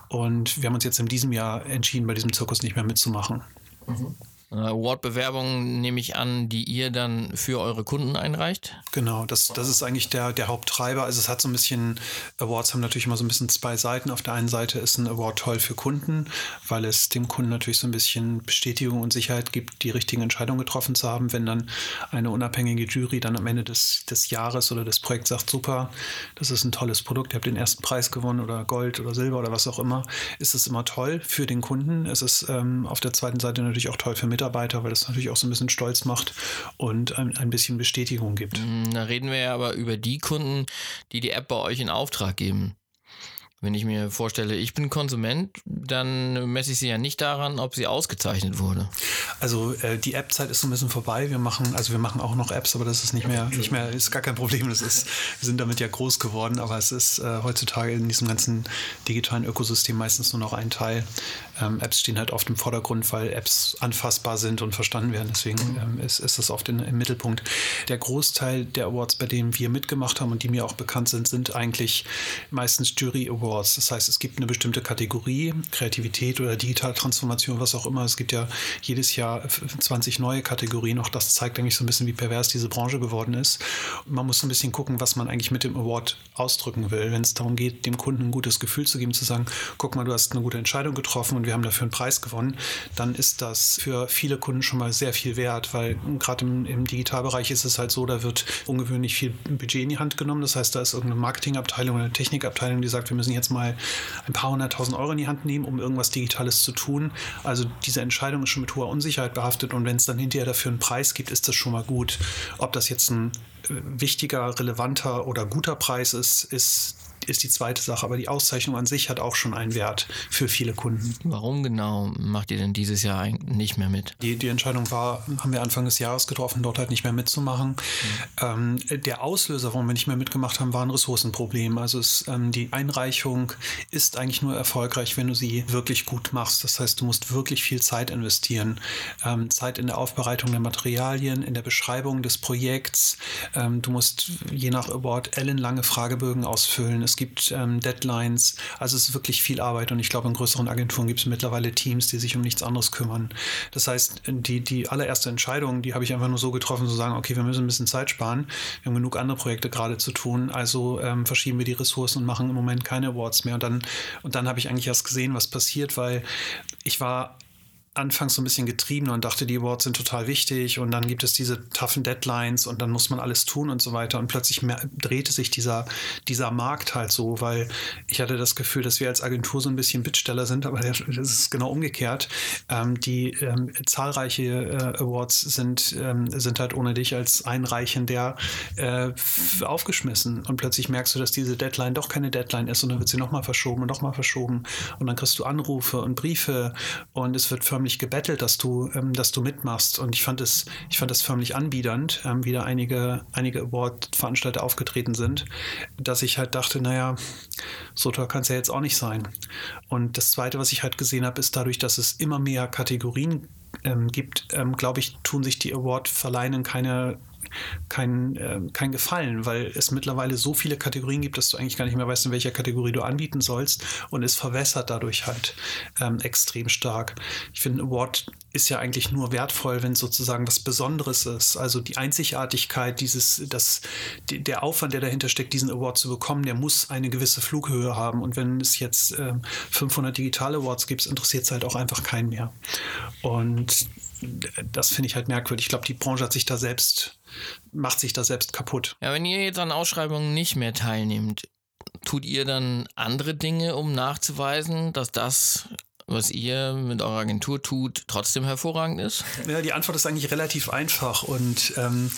Und wir haben uns jetzt in diesem Jahr entschieden, bei diesem Zirkus nicht mehr mitzumachen. Äh, Award-Bewerbungen nehme ich an, die ihr dann für eure Kunden einreicht. Genau, das, das ist eigentlich der, der Haupttreiber. Also es hat so ein bisschen, Awards haben natürlich immer so ein bisschen zwei Seiten. Auf der einen Seite ist ein Award toll für Kunden, weil es dem Kunden natürlich so ein bisschen Bestätigung und Sicherheit gibt, die richtigen Entscheidungen getroffen zu haben. Wenn dann eine unabhängige Jury dann am Ende des, des Jahres oder des Projekts sagt, super, das ist ein tolles Produkt, ihr habt den ersten Preis gewonnen oder Gold oder Silber oder was auch immer, ist es immer toll für den Kunden. Es ist ähm, auf der zweiten Seite natürlich auch toll für Mitarbeiter, weil das natürlich auch so ein bisschen Stolz macht und ein, ein bisschen Bestätigung gibt. Hm, Da reden wir ja aber über die Kunden, die die App bei euch in Auftrag geben. Wenn ich mir vorstelle, ich bin Konsument, dann messe ich sie ja nicht daran, ob sie ausgezeichnet wurde. Also äh, die App-Zeit ist so ein bisschen vorbei. Wir machen, also wir machen auch noch Apps, aber das ist nicht mehr, nicht mehr, ist gar kein Problem. Das ist, wir sind damit ja groß geworden, aber es ist äh, heutzutage in diesem ganzen digitalen Ökosystem meistens nur noch ein Teil. Ähm, Apps stehen halt oft im Vordergrund, weil Apps anfassbar sind und verstanden werden. Deswegen ähm, ist, ist das oft in, im Mittelpunkt. Der Großteil der Awards, bei denen wir mitgemacht haben und die mir auch bekannt sind, sind eigentlich meistens Jury Awards. Das heißt, es gibt eine bestimmte Kategorie, Kreativität oder Digitaltransformation, was auch immer. Es gibt ja jedes Jahr 20 neue Kategorien. Auch das zeigt eigentlich so ein bisschen, wie pervers diese Branche geworden ist. Man muss ein bisschen gucken, was man eigentlich mit dem Award ausdrücken will. Wenn es darum geht, dem Kunden ein gutes Gefühl zu geben, zu sagen, guck mal, du hast eine gute Entscheidung getroffen und wir haben dafür einen Preis gewonnen, dann ist das für viele Kunden schon mal sehr viel wert, weil gerade im, im Digitalbereich ist es halt so, da wird ungewöhnlich viel Budget in die Hand genommen. Das heißt, da ist irgendeine Marketingabteilung oder eine Technikabteilung, die sagt, wir müssen jetzt mal ein paar hunderttausend Euro in die Hand nehmen, um irgendwas Digitales zu tun. Also diese Entscheidung ist schon mit hoher Unsicherheit behaftet und wenn es dann hinterher dafür einen Preis gibt, ist das schon mal gut. Ob das jetzt ein äh, wichtiger, relevanter oder guter Preis ist, ist ist die zweite Sache. Aber die Auszeichnung an sich hat auch schon einen Wert für viele Kunden. Warum genau macht ihr denn dieses Jahr nicht mehr mit? Die, die Entscheidung war, haben wir Anfang des Jahres getroffen, dort halt nicht mehr mitzumachen. Mhm. Ähm, der Auslöser, warum wir nicht mehr mitgemacht haben, war ein Ressourcenproblem. Also es, ähm, die Einreichung ist eigentlich nur erfolgreich, wenn du sie wirklich gut machst. Das heißt, du musst wirklich viel Zeit investieren. Ähm, Zeit in der Aufbereitung der Materialien, in der Beschreibung des Projekts. Ähm, du musst je nach Award ellenlange Fragebögen ausfüllen. Es gibt ähm, Deadlines. Also es ist wirklich viel Arbeit und ich glaube, in größeren Agenturen gibt es mittlerweile Teams, die sich um nichts anderes kümmern. Das heißt, die, die allererste Entscheidung, die habe ich einfach nur so getroffen, zu sagen, okay, wir müssen ein bisschen Zeit sparen. Wir haben genug andere Projekte gerade zu tun, also ähm, verschieben wir die Ressourcen und machen im Moment keine Awards mehr. Und dann, und dann habe ich eigentlich erst gesehen, was passiert, weil ich war anfangs so ein bisschen getrieben und dachte, die Awards sind total wichtig und dann gibt es diese toughen Deadlines und dann muss man alles tun und so weiter. Und plötzlich drehte sich dieser, dieser Markt halt so, weil ich hatte das Gefühl, dass wir als Agentur so ein bisschen Bittsteller sind, aber das ist genau umgekehrt. Ähm, die ähm, zahlreiche äh, Awards sind, ähm, sind halt ohne dich als Einreichen der äh, aufgeschmissen. Und plötzlich merkst du, dass diese Deadline doch keine Deadline ist und dann wird sie nochmal verschoben und nochmal verschoben. Und dann kriegst du Anrufe und Briefe und es wird förmlich förmlich gebettelt, dass du, ähm, dass du mitmachst. Und ich fand es, ich fand es förmlich anbiedernd, ähm, wie da einige, einige Award-Veranstalter aufgetreten sind, dass ich halt dachte, naja, so toll kann es ja jetzt auch nicht sein. Und das Zweite, was ich halt gesehen habe, ist dadurch, dass es immer mehr Kategorien ähm, gibt, ähm, glaube ich, tun sich die Award-Verleihen keine kein, äh, kein Gefallen, weil es mittlerweile so viele Kategorien gibt, dass du eigentlich gar nicht mehr weißt, in welcher Kategorie du anbieten sollst und es verwässert dadurch halt ähm, extrem stark. Ich finde, Award ist ja eigentlich nur wertvoll, wenn sozusagen was Besonderes ist. Also die Einzigartigkeit, dieses, das, der Aufwand, der dahinter steckt, diesen Award zu bekommen, der muss eine gewisse Flughöhe haben. Und wenn es jetzt äh, 500 digitale Awards gibt, interessiert es halt auch einfach keinen mehr. Und das finde ich halt merkwürdig. Ich glaube, die Branche hat sich da selbst, macht sich da selbst kaputt. Ja, wenn ihr jetzt an Ausschreibungen nicht mehr teilnehmt, tut ihr dann andere Dinge, um nachzuweisen, dass das was ihr mit eurer Agentur tut, trotzdem hervorragend ist? Ja, die Antwort ist eigentlich relativ einfach. Und ähm,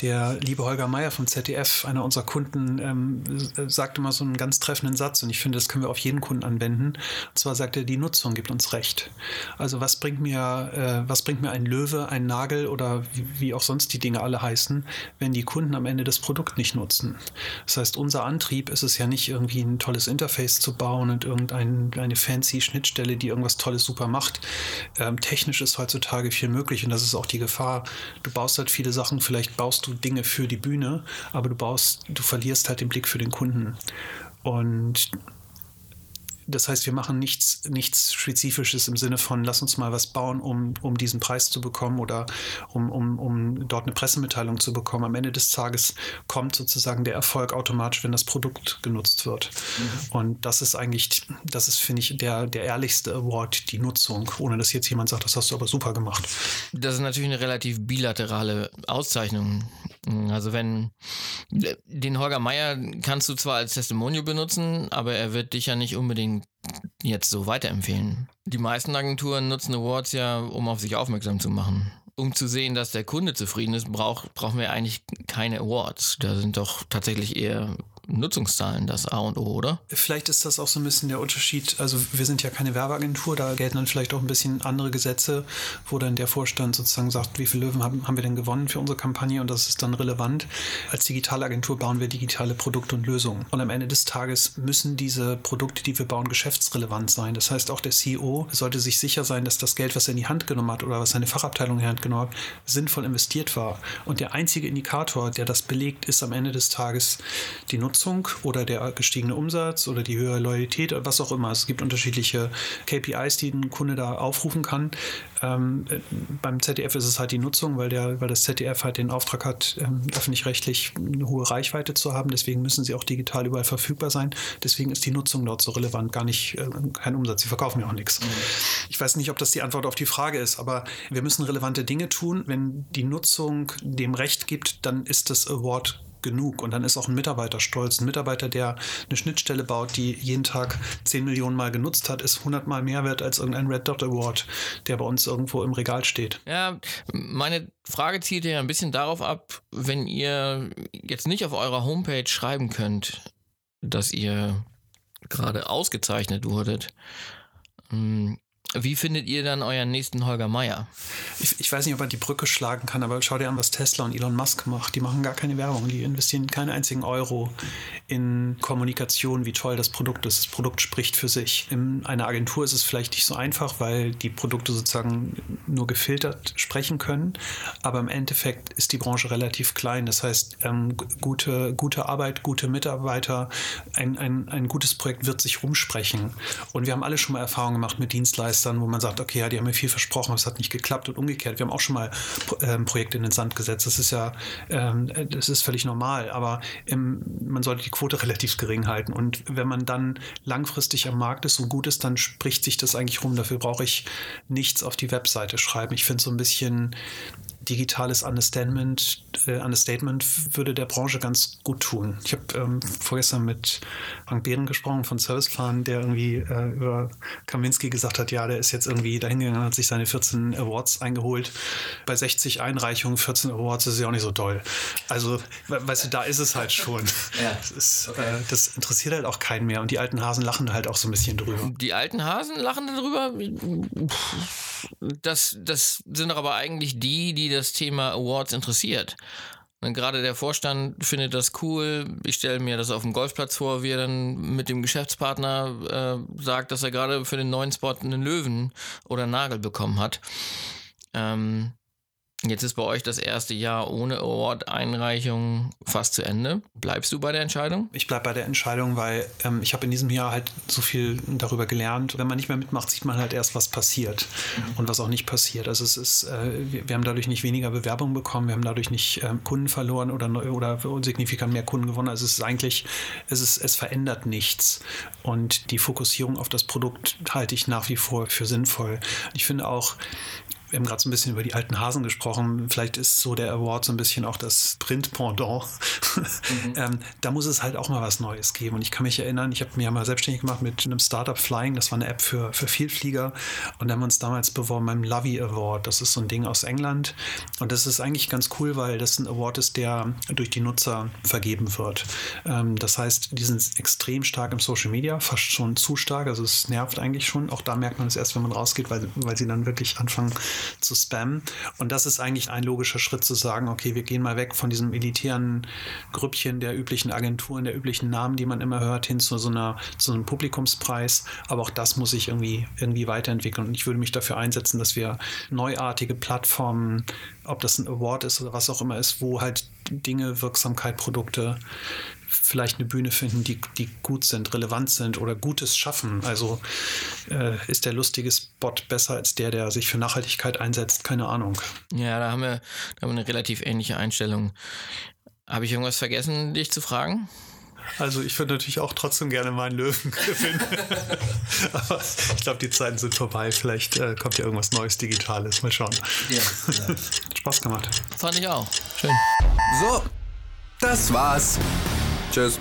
der liebe Holger Meier vom ZDF, einer unserer Kunden, ähm, sagte mal so einen ganz treffenden Satz. Und ich finde, das können wir auf jeden Kunden anwenden. Und zwar sagt er, die Nutzung gibt uns recht. Also was bringt mir, äh, was bringt mir ein Löwe, ein Nagel oder wie, wie auch sonst die Dinge alle heißen, wenn die Kunden am Ende das Produkt nicht nutzen? Das heißt, unser Antrieb ist es ja nicht irgendwie ein tolles Interface zu bauen und irgendeine fancy Schnittstelle, die irgendwas Tolles super macht. Ähm, technisch ist heutzutage viel möglich und das ist auch die Gefahr. Du baust halt viele Sachen, vielleicht baust du Dinge für die Bühne, aber du baust, du verlierst halt den Blick für den Kunden. Und das heißt, wir machen nichts, nichts Spezifisches im Sinne von, lass uns mal was bauen, um, um diesen Preis zu bekommen oder um, um, um dort eine Pressemitteilung zu bekommen. Am Ende des Tages kommt sozusagen der Erfolg automatisch, wenn das Produkt genutzt wird. Mhm. Und das ist eigentlich, das ist, finde ich, der, der ehrlichste Award, die Nutzung, ohne dass jetzt jemand sagt, das hast du aber super gemacht. Das ist natürlich eine relativ bilaterale Auszeichnung. Also wenn den Holger Meier kannst du zwar als Testimonial benutzen, aber er wird dich ja nicht unbedingt jetzt so weiterempfehlen. Die meisten Agenturen nutzen Awards ja, um auf sich aufmerksam zu machen. Um zu sehen, dass der Kunde zufrieden ist, brauch, brauchen wir eigentlich keine Awards. Da sind doch tatsächlich eher Nutzungszahlen das A und O, oder? Vielleicht ist das auch so ein bisschen der Unterschied. Also wir sind ja keine Werbeagentur, da gelten dann vielleicht auch ein bisschen andere Gesetze, wo dann der Vorstand sozusagen sagt, wie viele Löwen haben, haben wir denn gewonnen für unsere Kampagne und das ist dann relevant. Als Digitalagentur bauen wir digitale Produkte und Lösungen. Und am Ende des Tages müssen diese Produkte, die wir bauen, geschäftsrelevant sein. Das heißt, auch der CEO sollte sich sicher sein, dass das Geld, was er in die Hand genommen hat oder was seine Fachabteilung in die Hand genommen hat, sinnvoll investiert war. Und der einzige Indikator, der das belegt, ist am Ende des Tages die Nutzung oder der gestiegene Umsatz oder die höhere Loyalität oder was auch immer. Es gibt unterschiedliche KPIs, die ein Kunde da aufrufen kann. Ähm, beim ZDF ist es halt die Nutzung, weil, der, weil das ZDF halt den Auftrag hat, ähm, öffentlich-rechtlich eine hohe Reichweite zu haben. Deswegen müssen sie auch digital überall verfügbar sein. Deswegen ist die Nutzung dort so relevant, gar nicht äh, kein Umsatz. Sie verkaufen ja auch nichts. Mhm. Ich weiß nicht, ob das die Antwort auf die Frage ist, aber wir müssen relevante Dinge tun. Wenn die Nutzung dem Recht gibt, dann ist das Award genug. Und dann ist auch ein Mitarbeiter stolz. Ein Mitarbeiter, der eine Schnittstelle baut, die jeden Tag 10 Millionen Mal genutzt hat, ist 100 Mal mehr wert als irgendein Red Dot Award, der bei uns irgendwo im Regal steht. Ja, meine Frage zielt ja ein bisschen darauf ab, wenn ihr jetzt nicht auf eurer Homepage schreiben könnt, dass ihr gerade ausgezeichnet wurdet. Wie findet ihr dann euren nächsten Holger Meier? Ich, ich, weiß nicht, ob man die Brücke schlagen kann, aber schau dir an, was Tesla und Elon Musk macht. Die machen gar keine Werbung. Die investieren keinen einzigen Euro in Kommunikation, wie toll das Produkt ist. Das Produkt spricht für sich. In einer Agentur ist es vielleicht nicht so einfach, weil die Produkte sozusagen nur gefiltert sprechen können. Aber im Endeffekt ist die Branche relativ klein. Das heißt, ähm, gute, gute Arbeit, gute Mitarbeiter, ein, ein, ein gutes Projekt wird sich rumsprechen. Und wir haben alle schon mal Erfahrungen gemacht mit Dienstleistern wo man sagt, okay, ja, die haben mir viel versprochen, aber es hat nicht geklappt und umgekehrt. Wir haben auch schon mal ähm, Projekte in den Sand gesetzt. Das ist ja, ähm, das ist völlig normal, aber im, man sollte die Quote *laughs* relativ gering halten. Und wenn man dann langfristig am Markt ist und gut ist, dann spricht sich das eigentlich rum. Dafür brauche ich nichts auf die Webseite schreiben. Ich finde so ein bisschen digitales Understatement, äh, Understatement würde der Branche ganz gut tun. Ich habe ähm, vorgestern mit Frank Behren gesprochen von Serviceplan, der irgendwie äh, über Kaminski gesagt hat, ja, der ist jetzt irgendwie dahingegangen, hat sich seine 14 Awards eingeholt. Bei 60 Einreichungen 14 Awards ist ja auch nicht so toll. Also, weißt du, da ist es halt schon. *laughs* Ja. Das, ist, okay. äh, das interessiert halt auch keinen mehr und die alten Hasen lachen halt auch so ein bisschen drüber. Die alten Hasen lachen darüber? Das, das sind doch aber eigentlich die, die das Thema Awards interessiert. Und gerade der Vorstand findet das cool. Ich stelle mir das auf dem Golfplatz vor, wie er dann mit dem Geschäftspartner äh, sagt, dass er gerade für den neuen Spot einen Löwen oder einen Nagel bekommen hat. Ähm, Jetzt ist bei euch das erste Jahr ohne Award-Einreichung fast zu Ende. Bleibst du bei der Entscheidung? Ich bleibe bei der Entscheidung, weil ähm, ich habe in diesem Jahr halt so viel darüber gelernt. Wenn man nicht mehr mitmacht, sieht man halt erst, was passiert mhm. und was auch nicht passiert. Also es ist, äh, wir, wir, haben dadurch nicht weniger Bewerbungen bekommen, wir haben dadurch nicht äh, Kunden verloren oder, oder signifikant mehr Kunden gewonnen. Also es ist eigentlich, es, ist, es verändert nichts. Und die Fokussierung auf das Produkt halte ich nach wie vor für sinnvoll. Ich finde auch, wir haben gerade so ein bisschen über die alten Hasen gesprochen. Vielleicht ist so der Award so ein bisschen auch das Print-Pendant. Mhm. *laughs* ähm, da muss es halt auch mal was Neues geben. Und ich kann mich erinnern, ich habe mir mal selbstständig gemacht mit einem Startup Flying. Das war eine App für, für Vielflieger. Und da haben wir uns damals beworben beim Lovey Award. Das ist so ein Ding aus England. Und das ist eigentlich ganz cool, weil das ein Award ist, der durch die Nutzer vergeben wird. Ähm, das heißt, die sind extrem stark im Social Media, fast schon zu stark. Also es nervt eigentlich schon. Auch da merkt man es erst, wenn man rausgeht, weil, weil sie dann wirklich anfangen, zu spammen. Und das ist eigentlich ein logischer Schritt zu sagen, okay, wir gehen mal weg von diesem elitären Grüppchen der üblichen Agenturen, der üblichen Namen, die man immer hört, hin zu so einer, zu einem Publikumspreis. Aber auch das muss sich irgendwie, irgendwie weiterentwickeln. Und ich würde mich dafür einsetzen, dass wir neuartige Plattformen, ob das ein Award ist oder was auch immer ist, wo halt Dinge, Wirksamkeit, Produkte vielleicht eine Bühne finden, die, die gut sind, relevant sind oder Gutes schaffen. Also äh, ist der lustige Spot besser als der, der sich für Nachhaltigkeit einsetzt? Keine Ahnung. Ja, da haben wir, da haben wir eine relativ ähnliche Einstellung. Habe ich irgendwas vergessen, dich zu fragen? Also ich würde natürlich auch trotzdem gerne mal einen Löwen gewinnen. *laughs* Aber ich glaube, die Zeiten sind vorbei. Vielleicht äh, kommt ja irgendwas Neues Digitales. Mal schauen. Ja, *laughs* ja. Spaß gemacht. Fand ich auch. Schön. So, das war's. Cheers.